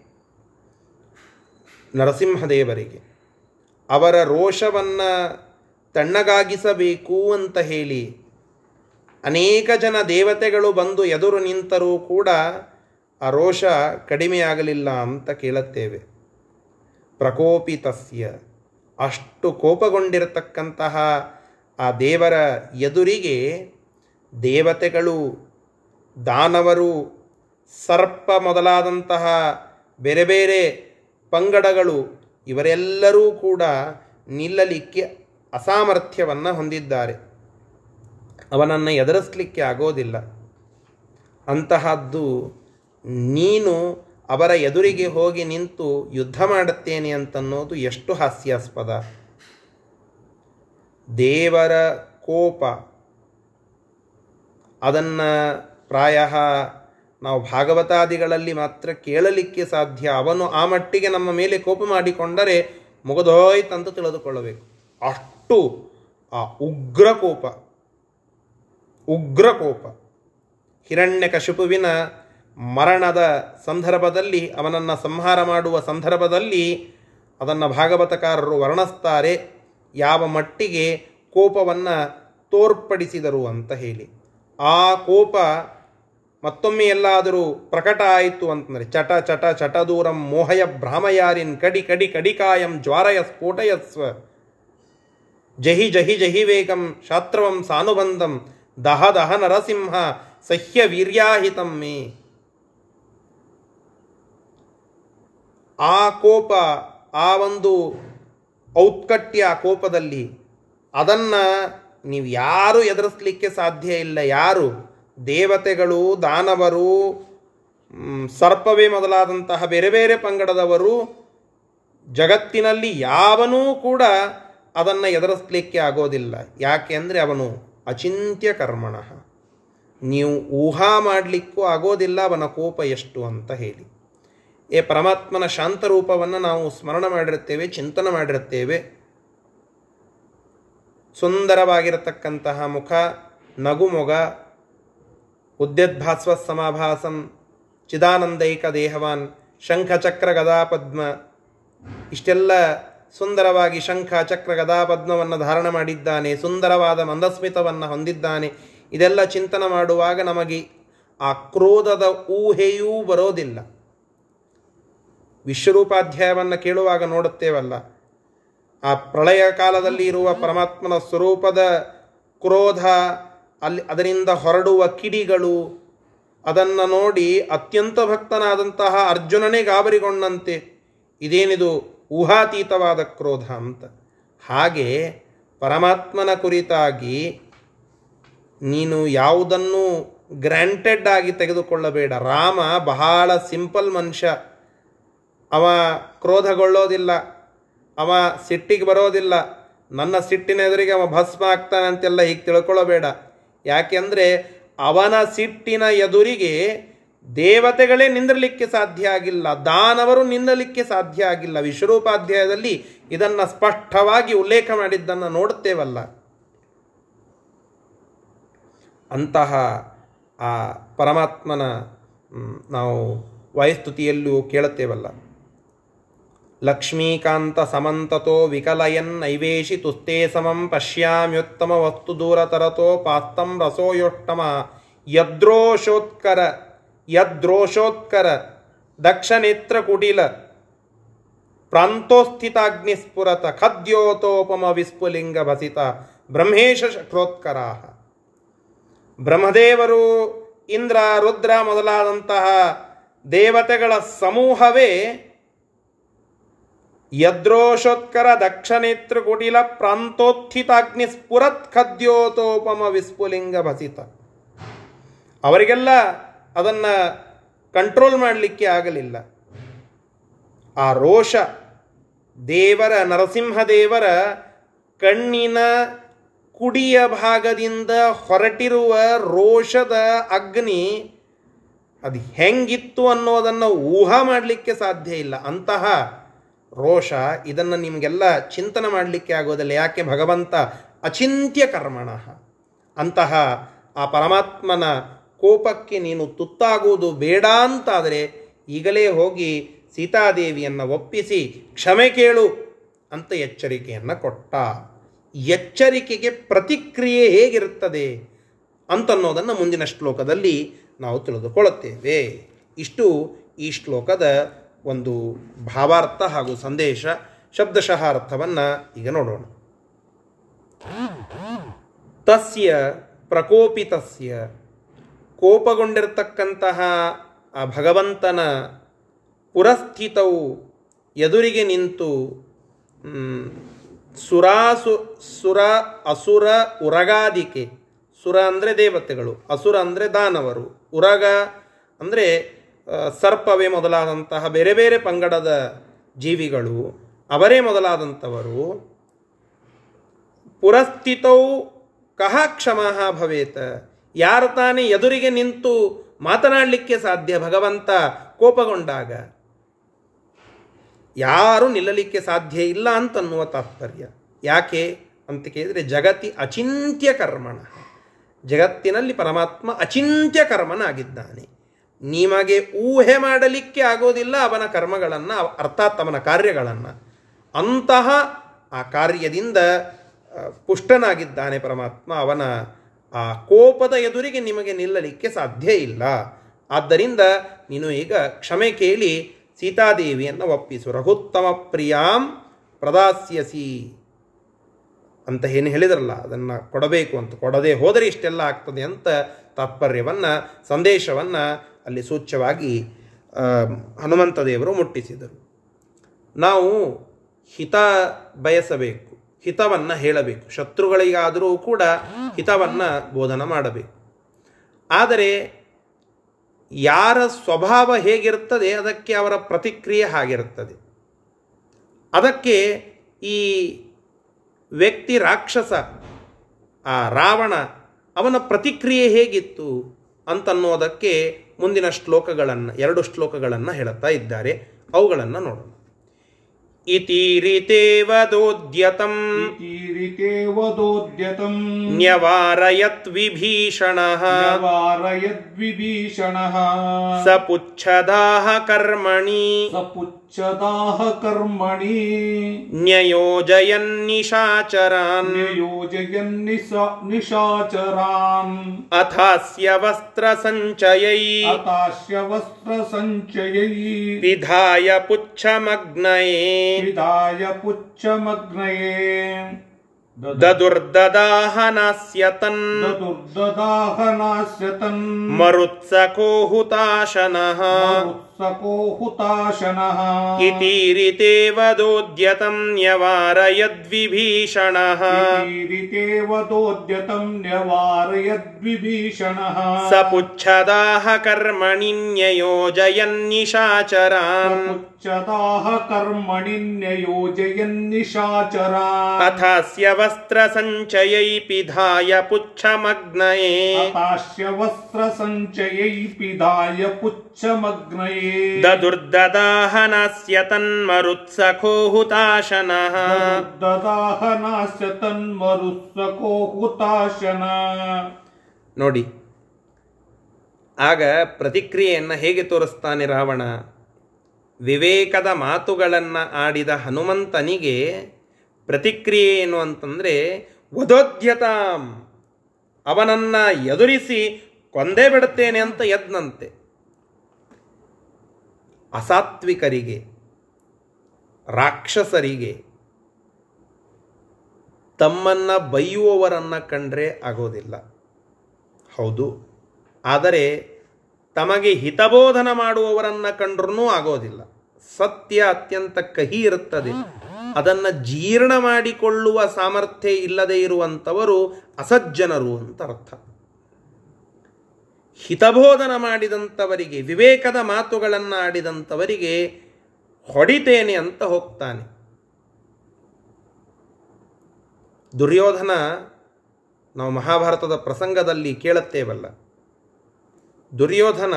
ನರಸಿಂಹದೇವರಿಗೆ. ಅವರ ರೋಷವನ್ನು ತಣ್ಣಗಾಗಿಸಬೇಕು ಅಂತ ಹೇಳಿ ಅನೇಕ ಜನ ದೇವತೆಗಳು ಬಂದು ಎದುರು ನಿಂತರೂ ಕೂಡ ಆ ರೋಷ ಕಡಿಮೆಯಾಗಲಿಲ್ಲ ಅಂತ ಕೇಳುತ್ತೇವೆ. ಪ್ರಕೋಪಿತಸ್ಯ. ಅಷ್ಟು ಕೋಪಗೊಂಡಿರತಕ್ಕಂತಹ ಆ ದೇವರ ಎದುರಿಗೆ ದೇವತೆಗಳು, ದಾನವರು ಸರ್ಪ ಮೊದಲಾದಂತಹ ಬೇರೆ ಬೇರೆ ಪಂಗಡಗಳು ಇವರೆಲ್ಲರೂ ಕೂಡ ನಿಲ್ಲಲಿಕ್ಕೆ ಅಸಾಮರ್ಥ್ಯವನ್ನು ಹೊಂದಿದ್ದಾರೆ. ಅವನನ್ನು ಎದುರಿಸಲಿಕ್ಕೆ ಆಗೋದಿಲ್ಲ. ಅಂತಹದ್ದು ನೀನು ಅವರ ಎದುರಿಗೆ ಹೋಗಿ ನಿಂತು ಯುದ್ಧ ಮಾಡುತ್ತೇನೆ ಅಂತನ್ನೋದು ಎಷ್ಟು ಹಾಸ್ಯಾಸ್ಪದ. ದೇವರ ಕೋಪ. ಅದನ್ನು ಪ್ರಾಯ ನಾವು ಭಾಗವತಾದಿಗಳಲ್ಲಿ ಮಾತ್ರ ಕೇಳಲಿಕ್ಕೆ ಸಾಧ್ಯ. ಅವನು ಆ ಮಟ್ಟಿಗೆ ನಮ್ಮ ಮೇಲೆ ಕೋಪ ಮಾಡಿಕೊಂಡರೆ ಮುಗದೋಯ್ತಂತ ತಿಳಿದುಕೊಳ್ಳಬೇಕು. ಅಷ್ಟು ಆ ಉಗ್ರ ಕೋಪ ಉಗ್ರ ಕೋಪ. ಹಿರಣ್ಯ ಕಶುಪುವಿನ ಮರಣದ ಸಂದರ್ಭದಲ್ಲಿ, ಅವನನ್ನು ಸಂಹಾರ ಮಾಡುವ ಸಂದರ್ಭದಲ್ಲಿ ಅದನ್ನು ಭಾಗವತಕಾರರು ವರ್ಣಿಸ್ತಾರೆ. ಯಾವ ಮಟ್ಟಿಗೆ ಕೋಪವನ್ನು ತೋರ್ಪಡಿಸಿದರು ಅಂತ ಹೇಳಿ. ಆ ಕೋಪ ಮತ್ತೊಮ್ಮೆ ಎಲ್ಲಾದರೂ ಪ್ರಕಟ ಆಯಿತು ಅಂತಂದರೆ, ಚಟ ಚಟ ಚಟದೂರಂ ಮೋಹಯ ಭ್ರಾಮಯಾರಿನ್ ಕಡಿ ಕಡಿ ಕಡಿಕಾಯಂ ಜ್ವಾರಯ ಸ್ಫೋಟಯಸ್ವ. ಜಹಿ ಜಹಿ ಜಹಿ ವೇಗಂ ಶಾತ್ರವಂ ಸಾನುಬಂಧಂ ದಹ ದಹ ನರಸಿಂಹ ಸಹ್ಯ ವೀರ್ಯಾಹಿತಂ ಮೇ. ಆ ಕೋಪ, ಆ ಒಂದು ಔತ್ಕಟ್ಯ ಕೋಪದಲ್ಲಿ ಅದನ್ನು ನೀವು ಯಾರು ಎದುರಿಸಲಿಕ್ಕೆ ಸಾಧ್ಯ ಇಲ್ಲ, ಯಾರು ದೇವತೆಗಳು, ದಾನವರು ಸರ್ಪವೇ ಮೊದಲಾದಂತಹ ಬೇರೆ ಬೇರೆ ಪಂಗಡದವರು ಜಗತ್ತಿನಲ್ಲಿ ಯಾವನೂ ಕೂಡ ಅದನ್ನು ಎದುರಿಸ್ಲಿಕ್ಕೆ ಆಗೋದಿಲ್ಲ. ಯಾಕೆ ಅಂದರೆ ಅವನು ಅಚಿಂತ್ಯ ಕರ್ಮಣ. ನೀವು ಊಹಾ ಮಾಡಲಿಕ್ಕೂ ಆಗೋದಿಲ್ಲ, ಅವನ ಕೋಪ ಎಷ್ಟು ಅಂತ ಹೇಳಿ. ಏ, ಪರಮಾತ್ಮನ ಶಾಂತ ರೂಪವನ್ನು ನಾವು ಸ್ಮರಣ ಮಾಡಿರುತ್ತೇವೆ, ಚಿಂತನೆ ಮಾಡಿರುತ್ತೇವೆ. ಸುಂದರವಾಗಿರತಕ್ಕಂತಹ ಮುಖ, ನಗುಮೊಗ ಉದ್ಯದ್ಭಾಸ್ವ ಸಮಾಭಾಸಂ ಚಿದಾನಂದೈಕ ದೇಹವಾನ್ ಶಂಖ ಚಕ್ರ ಗದಾ ಪದ್ಮ ಇಷ್ಟೆಲ್ಲ ಸುಂದರವಾಗಿ ಶಂಖ ಚಕ್ರ ಗದಾ ಪದ್ಮವನ್ನು ಧಾರಣ ಮಾಡಿದ್ದಾನೆ, ಸುಂದರವಾದ ಮಂದಸ್ಮಿತವನ್ನು ಹೊಂದಿದ್ದಾನೆ। ಇದೆಲ್ಲ ಚಿಂತನೆ ಮಾಡುವಾಗ ನಮಗೆ ಆ ಕ್ರೋಧದ ಊಹೆಯೂ ಬರೋದಿಲ್ಲ। ವಿಶ್ವರೂಪಾಧ್ಯಾಯವನ್ನು ಕೇಳುವಾಗ ನೋಡುತ್ತೇವಲ್ಲ। ಆ ಪ್ರಳಯ ಕಾಲದಲ್ಲಿ ಇರುವ ಪರಮಾತ್ಮನ ಸ್ವರೂಪದ ಕ್ರೋಧ ಅಲ್ಲಿ ಅದರಿಂದ ಹೊರಡುವ ಕಿಡಿಗಳು ಅದನ್ನು ನೋಡಿ ಅತ್ಯಂತ ಭಕ್ತನಾದಂತಹ ಅರ್ಜುನನೇ ಗಾಬರಿಗೊಂಡಂತೆ. ಇದೇನಿದು ಊಹಾತೀತವಾದ ಕ್ರೋಧ ಅಂತ. ಹಾಗೆ ಪರಮಾತ್ಮನ ಕುರಿತಾಗಿ ನೀನು ಯಾವುದನ್ನು ಗ್ರ್ಯಾಂಟೆಡ್ ಆಗಿ ತೆಗೆದುಕೊಳ್ಳಬೇಡ. ರಾಮ ಬಹಳ ಸಿಂಪಲ್ ಮನುಷ್ಯ. ಅವ ಕ್ರೋಧಗೊಳ್ಳೋದಿಲ್ಲ. ಅವ ಸಿಟ್ಟಿಗೆ ಬರೋದಿಲ್ಲ. ನನ್ನ ಸಿಟ್ಟಿನ ಎದುರಿಗೆ ಅವ ಭಸ್ಮ ಆಗ್ತಾನಂತೆಲ್ಲ ಹೀಗೆ ತಿಳ್ಕೊಳ್ಳಬೇಡ ಯಾಕೆಂದರೆ ಅವನ ಸಿಟ್ಟಿನ ಎದುರಿಗೆ ದೇವತೆಗಳೇ ನಿಂದಿರಲಿಕ್ಕೆ ಸಾಧ್ಯ ಆಗಿಲ್ಲ, ದಾನವರು ನಿಲ್ಲಲಿಕ್ಕೆ ಸಾಧ್ಯ ಆಗಿಲ್ಲ. ವಿಶ್ವರೂಪಾಧ್ಯಾಯದಲ್ಲಿ ಇದನ್ನು ಸ್ಪಷ್ಟವಾಗಿ ಉಲ್ಲೇಖ ಮಾಡಿದ್ದನ್ನು ನೋಡುತ್ತೇವಲ್ಲ. ಅಂತಹ ಆ ಪರಮಾತ್ಮನ ನಾವು ವಯಸ್ತುತಿಯಲ್ಲೂ ಕೇಳುತ್ತೇವಲ್ಲ. ಲಕ್ಷ್ಮೀಕಾಂತ ಸಮಂತತೋ ವಿಕಲಯನ್ ನೈವೇಶಿ ತುಸ್ತೇ ಸಮಂ ಪಶ್ಯಾಮ್ಯುತ್ತಮ ವಸ್ತು ದೂರತರತೋ ಪಾತ್ತಂ ರಸೋಯೋಷ್ಟಮ ಯದ್ರೋಷೋತ್ಕರ ಯದ್ರೋಷೋತ್ಕರ ದಕ್ಷನೇತ್ರ ಕುಟಿಲ ಪ್ರಾಂತೋಸ್ಥಿತಾಗ್ನಿಸ್ಫುರತ ಖದ್ಯೋತೋಪಮ ವಿಸ್ಫುಲಿಂಗ ಭಸಿತ ಬ್ರಹ್ಮೇಶ ಶಕ್ರೋತ್ಕರ ಬ್ರಹ್ಮದೇವರು ಇಂದ್ರ, ರುದ್ರ ಮೊದಲಾದಂತಹ ದೇವತೆಗಳ ಸಮೂಹವೇ ಯದ್ರೋಷೋತ್ಕರ ದಕ್ಷನೇತ್ರ ಕುಟಿಲ ಪ್ರಾಂತೋತ್ಥಿತಾಗ್ನಿ ಸ್ಫುರತ್ ಖದ್ಯೋತೋಪಮ ವಿಸ್ಫುಲಿಂಗ ಭಸಿತ ಅವರಿಗೆಲ್ಲ ಅದನ್ನು ಕಂಟ್ರೋಲ್ ಮಾಡಲಿಕ್ಕೆ ಆಗಲಿಲ್ಲ. ಆ ರೋಷ ದೇವರ, ನರಸಿಂಹದೇವರ ಕಣ್ಣಿನ ಕುಡಿಯ ಭಾಗದಿಂದ ಹೊರಟಿರುವ ರೋಷದ ಅಗ್ನಿ ಅದು ಹೆಂಗಿತ್ತು ಅನ್ನೋದನ್ನು ಊಹಾ ಮಾಡಲಿಕ್ಕೆ ಸಾಧ್ಯ ಇಲ್ಲ. ಅಂತಹ ರೋಷ, ಇದನ್ನು ನಿಮಗೆಲ್ಲ ಚಿಂತನೆ ಮಾಡಲಿಕ್ಕೆ ಆಗೋದಿಲ್ಲ, ಯಾಕೆ ಭಗವಂತ ಅಚಿಂತ್ಯ ಕರ್ಮಣ? ಅಂತಹ ಆ ಪರಮಾತ್ಮನ ಕೋಪಕ್ಕೆ ನೀನು ತುತ್ತಾಗುವುದು ಬೇಡ ಅಂತಾದರೆ ಈಗಲೇ ಹೋಗಿ ಸೀತಾದೇವಿಯನ್ನು ಒಪ್ಪಿಸಿ ಕ್ಷಮೆ ಕೇಳು ಅಂತ ಎಚ್ಚರಿಕೆಯನ್ನು ಕೊಟ್ಟ. ಎಚ್ಚರಿಕೆಗೆ ಪ್ರತಿಕ್ರಿಯೆ ಹೇಗಿರುತ್ತದೆ ಅಂತನ್ನೋದನ್ನು ಮುಂದಿನ ಶ್ಲೋಕದಲ್ಲಿ ನಾವು ತಿಳಿದುಕೊಳ್ಳುತ್ತೇವೆ. ಇಷ್ಟು ಈ ಶ್ಲೋಕದ ಒಂದು ಭಾವಾರ್ಥ ಹಾಗೂ ಸಂದೇಶ, ಶಬ್ದಶಃ ಅರ್ಥವನ್ನು ಈಗ ನೋಡೋಣ. ತಸ್ಯ ಪ್ರಕೋಪಿತಸ್ಯ. ಕೋಪಗೊಂಡಿರತಕ್ಕಂತಹ ಆ ಭಗವಂತನ ಪುರಸ್ಥಿತವು ಎದುರಿಗೆ ನಿಂತು ಸುರಾಸು, ಸುರ, ಅಸುರ, ಉರಗಾದಿಕೆ. ಸುರ ಅಂದರೆ ದೇವತೆಗಳು, ಅಸುರ ಅಂದರೆ ದಾನವರು. ಉರಗ ಅಂದರೆ ಸರ್ಪವೇ ಮೊದಲಾದಂತಹ ಬೇರೆ ಬೇರೆ ಪಂಗಡದ ಜೀವಿಗಳು, ಅವರೇ ಮೊದಲಾದಂಥವರು, ಪುರಸ್ಥಿತೌ ಕಹ ಕ್ಷಮ ಭವೇತ. ಯಾರು ತಾನೇ ಎದುರಿಗೆ ನಿಂತು ಮಾತನಾಡಲಿಕ್ಕೆ ಸಾಧ್ಯ ಭಗವಂತ ಕೋಪಗೊಂಡಾಗ, ಯಾರು ನಿಲ್ಲಲಿಕ್ಕೆ ಸಾಧ್ಯ ಇಲ್ಲ ಅಂತನ್ನುವ ತಾತ್ಪರ್ಯ. ಯಾಕೆ ಅಂತ ಕೇಳಿದರೆ, ಜಗತಿ ಅಚಿಂತ್ಯ ಕರ್ಮಣ. ಜಗತ್ತಿನಲ್ಲಿ ಪರಮಾತ್ಮ ಅಚಿಂತ್ಯ ಕರ್ಮನಾಗಿದ್ದಾನೆ. ನಿಮಗೆ ಊಹೆ ಮಾಡಲಿಕ್ಕೆ ಆಗೋದಿಲ್ಲ ಅವನ ಕರ್ಮಗಳನ್ನು, ಅರ್ಥಾತ್ ಅವನ ಕಾರ್ಯಗಳನ್ನು. ಅಂತಹ ಆ ಕಾರ್ಯದಿಂದ ಪುಷ್ಟನಾಗಿದ್ದಾನೆ ಪರಮಾತ್ಮ, ಅವನ ಆ ಕೋಪದ ಎದುರಿಗೆ ನಿಮಗೆ ನಿಲ್ಲಲಿಕ್ಕೆ ಸಾಧ್ಯ ಇಲ್ಲ. ಆದ್ದರಿಂದ ನೀನು ಈಗ ಕ್ಷಮೆ ಕೇಳಿ ಸೀತಾದೇವಿಯನ್ನು ಒಪ್ಪಿಸು. ರಘುತ್ತಮ ಪ್ರಿಯಾಂ ಪ್ರದಾಸ್ಯಸಿ ಅಂತ ಏನು ಹೇಳಿದ್ರಲ್ಲ, ಅದನ್ನು ಕೊಡಬೇಕು ಅಂತ. ಕೊಡದೆ ಹೋದರೆ ಇಷ್ಟೆಲ್ಲ ಆಗ್ತದೆ ಅಂತ ತಾತ್ಪರ್ಯವನ್ನು, ಸಂದೇಶವನ್ನು ಅಲ್ಲಿ ಸೂಚ್ಯವಾಗಿ ಹನುಮಂತ ದೇವರು ಮುಟ್ಟಿಸಿದರು. ನಾವು ಹಿತ ಬಯಸಬೇಕು, ಹಿತವನ್ನು ಹೇಳಬೇಕು. ಶತ್ರುಗಳಿಗಾದರೂ ಕೂಡ ಹಿತವನ್ನು ಬೋಧನ ಮಾಡಬೇಕು. ಆದರೆ ಯಾರ ಸ್ವಭಾವ ಹೇಗಿರುತ್ತದೆ, ಅದಕ್ಕೆ ಅವರ ಪ್ರತಿಕ್ರಿಯೆ ಹಾಗಿರುತ್ತದೆ. ಅದಕ್ಕೆ ಈ ವ್ಯಕ್ತಿ ರಾಕ್ಷಸ, ಆ ರಾವಣ, ಅವನ ಪ್ರತಿಕ್ರಿಯೆ ಹೇಗಿತ್ತು ಅಂತನ್ನೋದಕ್ಕೆ ಮುಂದಿನ ಶ್ಲೋಕಗಳನ್ನು ಎರಡು ಶ್ಲೋಕಗಳನ್ನು ಹೇಳುತ್ತಾ ಇದ್ದಾರೆ. ಅವುಗಳನ್ನು ನೋಡೋಣ. ಇತಿರಿತೇವದೋದ್ಯತಂ ಇತಿರಿತೇವದೋದ್ಯತಂ ನ್ಯವಾರಯದ್ವಿಭೀಷಣಃ ನ್ಯವಾರಯದ್ವಿಭೀಷಣಃ ಸಪುಚ್ಛದಾಹ ಕರ್ಮಣಿ ಸಪುಚ್ಛ उच्चदाह कर्मणि। न्ययोजयन्निशाचरान्। न्ययोजयन्निशा निशाचरान्। अथास्य वस्त्रसञ्चयै अथास्य वस्त्रसञ्चयै विधाय पुच्छमग्नये। विधाय पुच्छमग्नये। ददुर्ददाहनास्य तन् ददुर्ददाहनास्य तन् मरुत्सको हुताशनः मरुत्सको हुताशनः इतीरितेव दोद्यतं न्यवारयद्विभीषणः इतीरितेव दोद्यतं न्यवारयद्विभीषणः सपुच्छदाह कर्मणि न्ययोजयन्निशाचरान् सपुच्छदाह कर्मणि न्ययोजयन्निशाचरान् अथास्य ಪಿಧಾಯ ಪುಚ್ಛಮಗ್ನಯೇ हतास्य वस्त्रसञ्चयै पिधाय पुच्छमग्नये ದದುರ್ದದಾಹನಾಸ್ಯ ತನ್ಮರುತ್ಸಖೋಹುತಾಶನಃ ददाहनास्य तन्मरुत्सको हुताशन ನೋಡಿ ಆಗ ಪ್ರತಿಕ್ರಿಯೆಯನ್ನು ಹೇಗೆ ತೋರಿಸ್ತಾನೆ ರಾವಣ ವಿವೇಕದ ಮಾತುಗಳನ್ನು ಆಡಿದ ಹನುಮಂತನಿಗೆ ಪ್ರತಿಕ್ರಿಯೆ ಏನು ಅಂತಂದರೆ ವಧೋದ್ಯತಾಂ ಅವನನ್ನು ಎದುರಿಸಿ ಕೊಂದೇ ಬಿಡುತ್ತೇನೆ ಅಂತ ಎದ್ನಂತೆ. ಅಸಾತ್ವಿಕರಿಗೆ, ರಾಕ್ಷಸರಿಗೆ, ತಮ್ಮನ್ನು ಬೈಯುವವರನ್ನು ಕಂಡ್ರೆ ಆಗೋದಿಲ್ಲ. ಹೌದು. ಆದರೆ ತಮಗೆ ಹಿತಬೋಧನ ಮಾಡುವವರನ್ನು ಕಂಡ್ರೂ ಆಗೋದಿಲ್ಲ. ಸತ್ಯ ಅತ್ಯಂತ ಕಹಿ ಇರುತ್ತದೆ. ಅದನ್ನು ಜೀರ್ಣ ಮಾಡಿಕೊಳ್ಳುವ ಸಾಮರ್ಥ್ಯ ಇಲ್ಲದೆ ಇರುವಂಥವರು ಅಸಜ್ಜನರು ಅಂತ ಅರ್ಥ. ಹಿತಬೋಧನ ಮಾಡಿದಂಥವರಿಗೆ, ವಿವೇಕದ ಮಾತುಗಳನ್ನು ಆಡಿದಂಥವರಿಗೆ ಹೊಡಿತೇನೆ ಅಂತ ಹೋಗ್ತಾನೆ. ದುರ್ಯೋಧನ ನಾವು ಮಹಾಭಾರತದ ಪ್ರಸಂಗದಲ್ಲಿ ಕೇಳುತ್ತೇವಲ್ಲ. ದುರ್ಯೋಧನ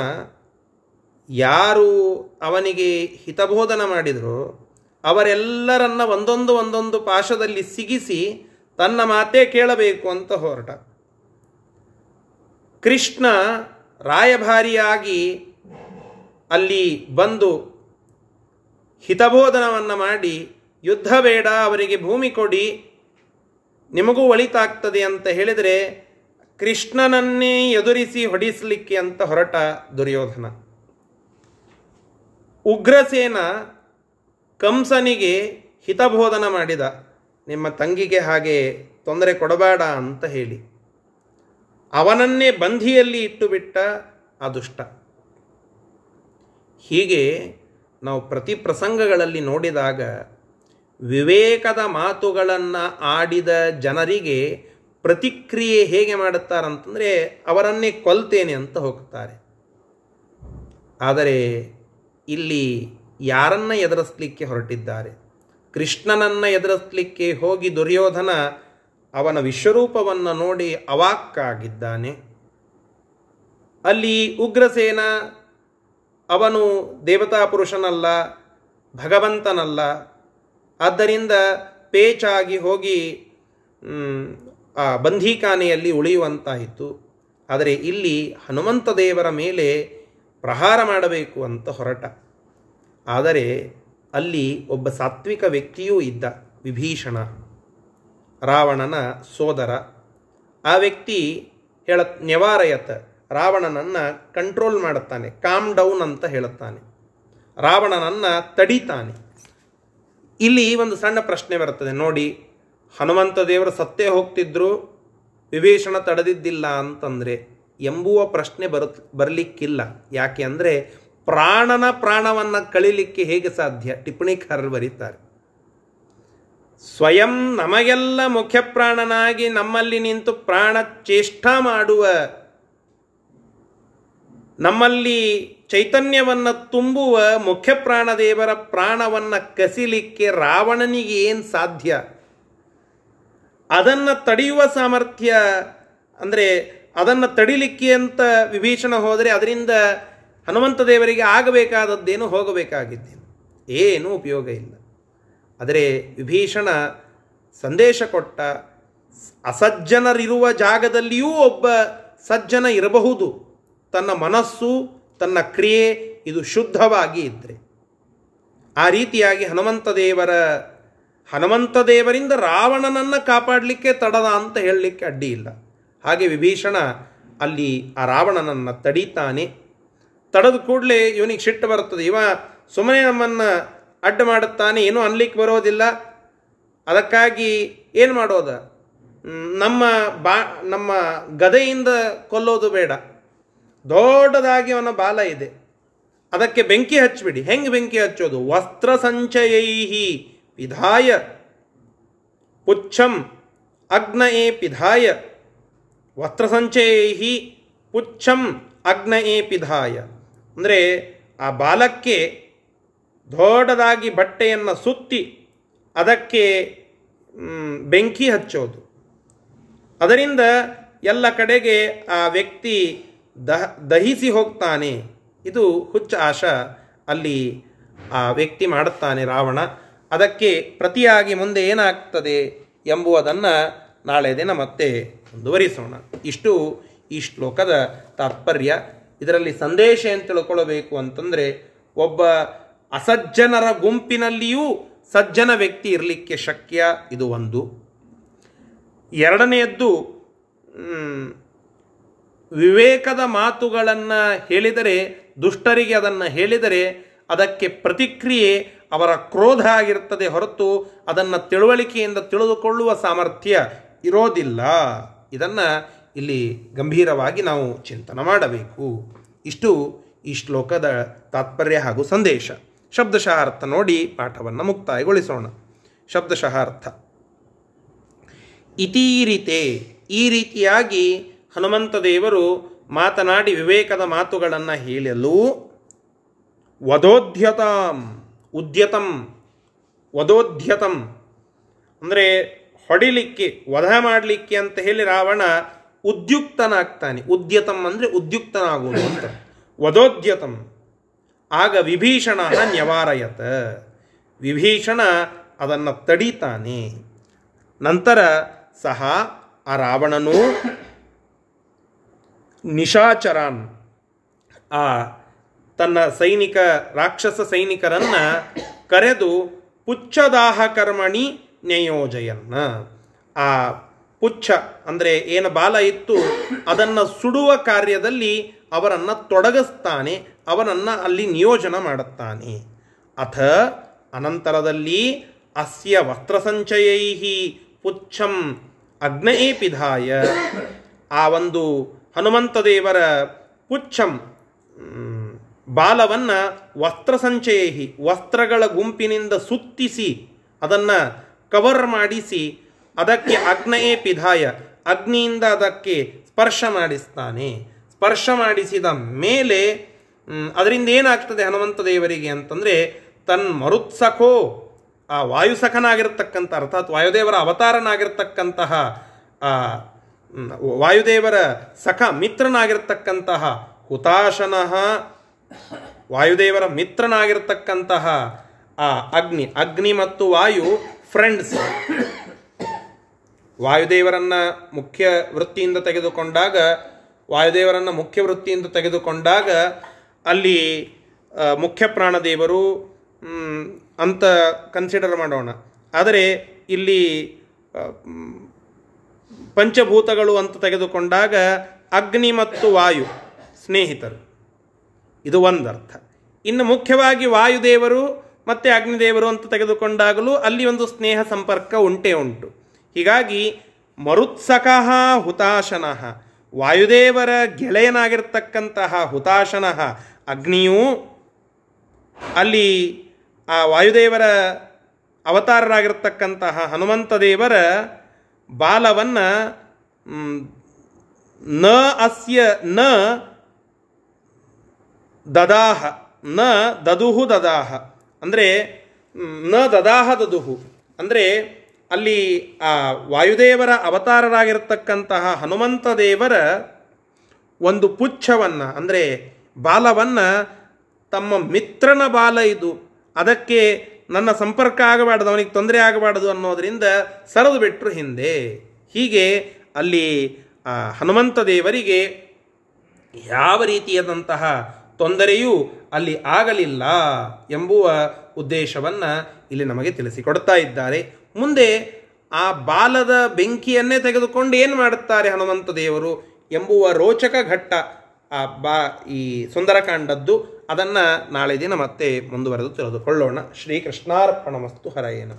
ಯಾರು ಅವನಿಗೆ ಹಿತಬೋಧನ ಮಾಡಿದರೋ ಅವರೆಲ್ಲರನ್ನ ಒಂದೊಂದು ಒಂದೊಂದು ಪಾಶದಲ್ಲಿ ಸಿಗಿಸಿ ತನ್ನ ಮಾತೇ ಕೇಳಬೇಕು ಅಂತ ಹೊರಟ. ಕೃಷ್ಣ ರಾಯಭಾರಿಯಾಗಿ ಅಲ್ಲಿ ಬಂದು ಹಿತಬೋಧನವನ್ನು ಮಾಡಿ, ಯುದ್ಧ ಬೇಡ, ಅವರಿಗೆ ಭೂಮಿ ಕೊಡಿ, ನಿಮಗೂ ಒಳಿತಾಗ್ತದೆ ಅಂತ ಹೇಳಿದರೆ ಕೃಷ್ಣನನ್ನೇ ಎದುರಿಸಿ ಹೊಡಿಸಲಿಕ್ಕೆ ಅಂತ ಹೊರಟ ದುರ್ಯೋಧನ. ಉಗ್ರಸೇನ ಕಂಸನಿಗೆ ಹಿತಬೋಧನ ಮಾಡಿದ. ನಿಮ್ಮ ತಂಗಿಗೆ ಹಾಗೆ ತೊಂದರೆ ಕೊಡಬೇಡ ಅಂತ ಹೇಳಿ. ಅವನನ್ನೇ ಬಂಧಿಯಲ್ಲಿ ಇಟ್ಟುಬಿಟ್ಟ ಆ ದುಷ್ಟ. ಹೀಗೆ ನಾವು ಪ್ರತಿ ಪ್ರಸಂಗಗಳಲ್ಲಿ ನೋಡಿದಾಗ ವಿವೇಕದ ಮಾತುಗಳನ್ನು ಆಡಿದ ಜನರಿಗೆ ಪ್ರತಿಕ್ರಿಯೆ ಹೇಗೆ ಮಾಡುತ್ತಾರಂತಂದರೆ ಅವರನ್ನೇ ಕೊಲ್ತೇನೆ ಅಂತ ಹೋಗ್ತಾರೆ. ಆದರೆ ಇಲ್ಲಿ ಯಾರನ್ನ ಎದುರಿಸಲಿಕ್ಕೆ ಹೊರಟಿದ್ದಾರೆ? ಕೃಷ್ಣನನ್ನು ಎದುರಿಸಲಿಕ್ಕೆ ಹೋಗಿ ದುರ್ಯೋಧನ ಅವನ ವಿಶ್ವರೂಪವನ್ನು ನೋಡಿ ಅವಾಕ್ಕಾಗಿದ್ದಾನೆ. ಅಲ್ಲಿ ಉಗ್ರಸೇನ ಅವನು ದೇವತಾ ಪುರುಷನಲ್ಲ ಭಗವಂತನಲ್ಲ. ಆದ್ದರಿಂದ ಪೇಚಾಗಿ ಹೋಗಿ ಆ ಬಂಧೀಖಾನೆಯಲ್ಲಿ ಉಳಿಯುವಂತಾಯಿತು. ಆದರೆ ಇಲ್ಲಿ ಹನುಮಂತ ದೇವರ ಮೇಲೆ ಪ್ರಹಾರ ಮಾಡಬೇಕು ಅಂತ ಹೊರಟ. ಆದರೆ ಅಲ್ಲಿ ಒಬ್ಬ ಸಾತ್ವಿಕ ವ್ಯಕ್ತಿಯೂ ಇದ್ದ, ವಿಭೀಷಣ, ರಾವಣನ ಸೋದರ. ಆ ವ್ಯಕ್ತಿ ಹೇಳ, ನೆವಾರಯತ, ರಾವಣನನ್ನು ಕಂಟ್ರೋಲ್ ಮಾಡುತ್ತಾನೆ ಕಾಮ್ ಡೌನ್ ಅಂತ ಹೇಳುತ್ತಾನೆ. ರಾವಣನನ್ನು ತಡಿತಾನೆ. ಇಲ್ಲಿ ಒಂದು ಸಣ್ಣ ಪ್ರಶ್ನೆ ಬರ್ತದೆ ನೋಡಿ, ಹನುಮಂತ ದೇವರು ಸತ್ತೇ ಹೋಗ್ತಿದ್ರು, ವಿಭೀಷಣ ತಡೆದಿದ್ದಿಲ್ಲ ಅಂತಂದರೆ ಎಂಬುವ ಪ್ರಶ್ನೆ ಬರ ಬರಲಿಕ್ಕಿಲ್ಲ. ಯಾಕೆ ಅಂದರೆ ಪ್ರಾಣನ ಪ್ರಾಣವನ್ನು ಕಳಿಲಿಕ್ಕೆ ಹೇಗೆ ಸಾಧ್ಯ? ಟಿಪ್ಪಣಿಕಾರರು ಬರೀತಾರೆ. ಸ್ವಯಂ ನಮಗೆಲ್ಲ ಮುಖ್ಯ ಪ್ರಾಣನಾಗಿ ನಮ್ಮಲ್ಲಿ ನಿಂತು ಪ್ರಾಣ ಚೇಷ್ಟ ಮಾಡುವ, ನಮ್ಮಲ್ಲಿ ಚೈತನ್ಯವನ್ನು ತುಂಬುವ ಮುಖ್ಯ ಪ್ರಾಣದೇವರ ಪ್ರಾಣವನ್ನು ಕಸಿಲಿಕ್ಕೆ ರಾವಣನಿಗೆ ಏನು ಸಾಧ್ಯ? ಅದನ್ನು ತಡೆಯುವ ಸಾಮರ್ಥ್ಯ, ಅಂದರೆ ಅದನ್ನು ತಡಿಲಿಕ್ಕೆ ಅಂತ ವಿಭೀಷಣ ಹೋದರೆ ಅದರಿಂದ ಹನುಮಂತ ದೇವರಿಗೆ ಆಗಬೇಕಾದದ್ದೇನು ಹೋಗಬೇಕಾಗಿದ್ದೇನು ಏನೂ ಉಪಯೋಗ ಇಲ್ಲ. ಆದರೆ ವಿಭೀಷಣ ಸಂದೇಶ ಕೊಟ್ಟ ಅಸಜ್ಜನರಿರುವ ಜಾಗದಲ್ಲಿಯೂ ಒಬ್ಬ ಸಜ್ಜನ ಇರಬಹುದು. ತನ್ನ ಮನಸ್ಸು, ತನ್ನ ಕ್ರಿಯೆ ಇದು ಶುದ್ಧವಾಗಿ ಇದ್ದರೆ ಆ ರೀತಿಯಾಗಿ ಹನುಮಂತ ದೇವರ, ಹನುಮಂತ ದೇವರಿಂದ ರಾವಣನನ್ನು ಕಾಪಾಡಲಿಕ್ಕೆ ತಡದ ಅಂತ ಹೇಳಲಿಕ್ಕೆ ಅಡ್ಡಿ ಇಲ್ಲ. ಹಾಗೆ ವಿಭೀಷಣ ಅಲ್ಲಿ ಆ ರಾವಣನನ್ನು ತಡೀತಾನೆ. ತಡೆದ ಕೂಡಲೇ ಇವನಿಗೆ ಸಿಟ್ಟು ಬರುತ್ತದೆ. ಇವ ಸುಮ್ಮನೆ ನಮ್ಮನ್ನು ಅಡ್ಡ ಮಾಡುತ್ತಾನೆ, ಏನೂ ಅನ್ಲಿಕ್ಕೆ ಬರೋದಿಲ್ಲ. ಅದಕ್ಕಾಗಿ ಏನು ಮಾಡೋದ? ನಮ್ಮ ಬಾ, ನಮ್ಮ ಗದೆಯಿಂದ ಕೊಲ್ಲೋದು ಬೇಡ. ದೊಡ್ಡದಾಗಿ ಅವನ ಬಾಲ ಇದೆ. ಅದಕ್ಕೆ ಬೆಂಕಿ ಹಚ್ಚಿಬಿಡಿ. ಹೆಂಗೆ ಬೆಂಕಿ ಹಚ್ಚೋದು? ವಸ್ತ್ರ ಸಂಚಯೈಹಿ ಪಿಧಾಯ. ಪುಚ್ಛಂ ಅಗ್ನ ಎ ಪಿಧಾಯ. ವಸ್ತ್ರ ಸಂಚಯೈಹಿ ಪುಚ್ಛಂ ಅಗ್ನ ಎ ಪಿಧಾಯ. ಅಂದರೆ ಆ ಬಾಲಕ್ಕೆ ದೊಡ್ಡದಾಗಿ ಬಟ್ಟೆಯನ್ನು ಸುತ್ತಿ ಅದಕ್ಕೆ ಬೆಂಕಿ ಹಚ್ಚೋದು. ಅದರಿಂದ ಎಲ್ಲ ಕಡೆಗೆ ಆ ವ್ಯಕ್ತಿ ದಹ, ದಹಿಸಿ ಹೋಗ್ತಾನೆ. ಇದು ಹುಚ್ಚ ಆಶ ಅಲ್ಲಿ ಆ ವ್ಯಕ್ತಿ ಮಾಡುತ್ತಾನೆ ರಾವಣ. ಅದಕ್ಕೆ ಪ್ರತಿಯಾಗಿ ಮುಂದೆ ಏನಾಗ್ತದೆ ಎಂಬುವುದನ್ನು ನಾಳೆ ದಿನ ಮತ್ತೆ ಮುಂದುವರಿಸೋಣ. ಇಷ್ಟು ಈ ಶ್ಲೋಕದ ತಾತ್ಪರ್ಯ. ಇದರಲ್ಲಿ ಸಂದೇಶ ಏನು ತಿಳ್ಕೊಳ್ಬೇಕು ಅಂತಂದರೆ ಒಬ್ಬ ಅಸಜ್ಜನರ ಗುಂಪಿನಲ್ಲಿಯೂ ಸಜ್ಜನ ವ್ಯಕ್ತಿ ಇರಲಿಕ್ಕೆ ಶಕ್ಯ ಇದು ಒಂದು. ಎರಡನೆಯದ್ದು ವಿವೇಕದ ಮಾತುಗಳನ್ನು ಹೇಳಿದರೆ, ದುಷ್ಟರಿಗೆ ಅದನ್ನು ಹೇಳಿದರೆ ಅದಕ್ಕೆ ಪ್ರತಿಕ್ರಿಯೆ ಅವರ ಕ್ರೋಧ ಆಗಿರ್ತದೆ ಹೊರತು ಅದನ್ನು ತಿಳುವಳಿಕೆಯಿಂದ ತಿಳಿದುಕೊಳ್ಳುವ ಸಾಮರ್ಥ್ಯ ಇರೋದಿಲ್ಲ. ಇದನ್ನು ಇಲ್ಲಿ ಗಂಭೀರವಾಗಿ ನಾವು ಚಿಂತನೆ ಮಾಡಬೇಕು. ಇಷ್ಟು ಈ ಶ್ಲೋಕದ ತಾತ್ಪರ್ಯ ಹಾಗೂ ಸಂದೇಶ. ಶಬ್ದಶಃ ಅರ್ಥ ನೋಡಿ ಪಾಠವನ್ನು ಮುಕ್ತಾಯಗೊಳಿಸೋಣ. ಶಬ್ದಶಃ ಅರ್ಥ ಇತೀರಿತೆ ಈ ರೀತಿಯಾಗಿ ಹನುಮಂತ ದೇವರು ಮಾತನಾಡಿ ವಿವೇಕದ ಮಾತುಗಳನ್ನು ಹೇಳಲು ವಧೋದ್ಯತಾಂ ಉದ್ಯತಂ ವಧೋದ್ಯತಂ ಅಂದರೆ ಹೊಡಿಲಿಕ್ಕೆ, ವಧ ಮಾಡಲಿಕ್ಕೆ ಅಂತ ಹೇಳಿ ರಾವಣ ಉದ್ಯುಕ್ತನಾಗ್ತಾನೆ. ಉದ್ಯತಂ ಅಂದರೆ ಉದ್ಯುಕ್ತನಾಗುವುದು ಅಂತ. ವದೋದ್ಯತಂ. ಆಗ ವಿಭೀಷಣ ನ್ಯವಾರಯತ. ವಿಭೀಷಣ ಅದನ್ನು ತಡೀತಾನೆ. ನಂತರ ಸಹ ಆ ರಾವಣನು ನಿಶಾಚರಾನ್, ಆ ತನ್ನ ಸೈನಿಕ, ರಾಕ್ಷಸ ಸೈನಿಕರನ್ನು ಕರೆದು ಪುಚ್ಛದಾಹ ಕರ್ಮಣಿ ನಿಯೋಜಯನ್ನ ಆ ಪುಚ್ಛ ಅಂದರೆ ಏನು ಬಾಲ ಇತ್ತು, ಅದನ್ನು ಸುಡುವ ಕಾರ್ಯದಲ್ಲಿ ಅವರನ್ನು ತೊಡಗಿಸ್ತಾನೆ, ಅವನನ್ನು ಅಲ್ಲಿ ನಿಯೋಜನ ಮಾಡುತ್ತಾನೆ. ಅಥ ಅನಂತರದಲ್ಲಿ ಅಸ್ಯ ವಸ್ತ್ರಸಂಚಯೈ ಪುಚ್ಛಂ ಅಗ್ನಯೇ ಪಿಧಾಯ. ಆ ಒಂದು ಹನುಮಂತದೇವರ ಪುಚ್ಛಂ ಬಾಲವನ್ನು ವಸ್ತ್ರಸಂಚಯೈ ವಸ್ತ್ರಗಳ ಗುಂಪಿನಿಂದ ಸುತ್ತಿಸಿ, ಅದನ್ನು ಕವರ್ ಮಾಡಿಸಿ ಅದಕ್ಕೆ ಅಗ್ನಯೇ ಪಿಧಾಯ. ಅಗ್ನಿಯಿಂದ ಅದಕ್ಕೆ ಸ್ಪರ್ಶ ಮಾಡಿಸ್ತಾನೆ. ಸ್ಪರ್ಶ ಮಾಡಿಸಿದ ಮೇಲೆ ಅದರಿಂದ ಏನಾಗ್ತದೆ ಹನುಮಂತ ದೇವರಿಗೆ ಅಂತಂದರೆ, ತನ್ ಮರುತ್ಸಖೋ ಆ ವಾಯುಸಖನಾಗಿರ್ತಕ್ಕಂಥ ಅರ್ಥಾತ್ ವಾಯುದೇವರ ಅವತಾರನಾಗಿರ್ತಕ್ಕಂತಹ, ಆ ವಾಯುದೇವರ ಸಖ ಮಿತ್ರನಾಗಿರ್ತಕ್ಕಂತಹ ಹುತಾಶನಃ, ವಾಯುದೇವರ ಮಿತ್ರನಾಗಿರ್ತಕ್ಕಂತಹ, ಆ ಅಗ್ನಿ ಅಗ್ನಿ ಮತ್ತು ವಾಯು ಫ್ರೆಂಡ್ಸ್ ವಾಯುದೇವರನ್ನ ಮುಖ್ಯ ವೃತ್ತಿಯಿಂದ ತೆಗೆದುಕೊಂಡಾಗ, ವಾಯುದೇವರನ್ನು ಮುಖ್ಯ ವೃತ್ತಿಯಿಂದ ತೆಗೆದುಕೊಂಡಾಗ ಅಲ್ಲಿ ಮುಖ್ಯ ಪ್ರಾಣದೇವರು ಅಂತ ಕನ್ಸಿಡರ್ ಮಾಡೋಣ. ಆದರೆ ಇಲ್ಲಿ ಪಂಚಭೂತಗಳು ಅಂತ ತೆಗೆದುಕೊಂಡಾಗ ಅಗ್ನಿ ಮತ್ತು ವಾಯು, ಸ್ನೇಹಿತರು. ಇದು ಒಂದರ್ಥ. ಇನ್ನು ಮುಖ್ಯವಾಗಿ ವಾಯುದೇವರು ಮತ್ತು ಅಗ್ನಿದೇವರು ಅಂತ ತೆಗೆದುಕೊಂಡಾಗಲೂ ಅಲ್ಲಿ ಒಂದು ಸ್ನೇಹ ಸಂಪರ್ಕ ಉಂಟೇ ಉಂಟು. ಹೀಗಾಗಿ ಮರುತ್ಸಕಃ ಹುತಾಶನಃ, ವಾಯುದೇವರ ಗೆಳೆಯನಾಗಿರ್ತಕ್ಕಂತಹ ಹುತಾಶನಃ ಅಗ್ನಿಯು ಅಲ್ಲಿ ಆ ವಾಯುದೇವರ ಅವತಾರರಾಗಿರ್ತಕ್ಕಂತಹ ಹನುಮಂತ ದೇವರ ಬಾಲವನ್ನು ನ ಅಸ್ಯ, ನ ದದಾಹ, ನ ದದುಹು ದದಾಹ, ಅಂದರೆ ನ ದದಾಹ ದದುಹು, ಅಂದರೆ ಅಲ್ಲಿ ಆ ವಾಯುದೇವರ ಅವತಾರರಾಗಿರ್ತಕ್ಕಂತಹ ಹನುಮಂತ ದೇವರ ಒಂದು ಪುಚ್ಛವನ್ನು, ಅಂದರೆ ಬಾಲವನ್ನು ತಮ್ಮ ಮಿತ್ರನ ಬಾಲ ಇದು. ಅದಕ್ಕೆ ನನ್ನ ಸಂಪರ್ಕ ಆಗಬಾರ್ದು, ಅವನಿಗೆ ತೊಂದರೆ ಆಗಬಾರ್ದು ಅನ್ನೋದರಿಂದ ಸರದು ಬಿಟ್ಟರು ಹಿಂದೆ. ಹೀಗೆ ಅಲ್ಲಿ ಹನುಮಂತ ದೇವರಿಗೆ ಯಾವ ರೀತಿಯಾದಂತಹ ತೊಂದರೆಯೂ ಅಲ್ಲಿ ಆಗಲಿಲ್ಲ ಎಂಬುವ ಉದ್ದೇಶವನ್ನು ಇಲ್ಲಿ ನಮಗೆ ತಿಳಿಸಿಕೊಡ್ತಾ ಇದ್ದಾರೆ. ಮುಂದೆ ಆ ಬಾಲದ ಬೆಂಕಿಯನ್ನೇ ತೆಗೆದುಕೊಂಡು ಏನು ಮಾಡುತ್ತಾರೆ ಹನುಮಂತ ದೇವರು ಎಂಬುವ ರೋಚಕ ಘಟ್ಟ, ಆ ಬಾ, ಈ ಸುಂದರಕಾಂಡದ್ದು. ಅದನ್ನು ನಾಳೆ ದಿನ ಮತ್ತೆ ಮುಂದುವರೆದು ತಿಳಿದುಕೊಳ್ಳೋಣ. ಶ್ರೀಕೃಷ್ಣಾರ್ಪಣ ಮಸ್ತು ಹರಯೇನ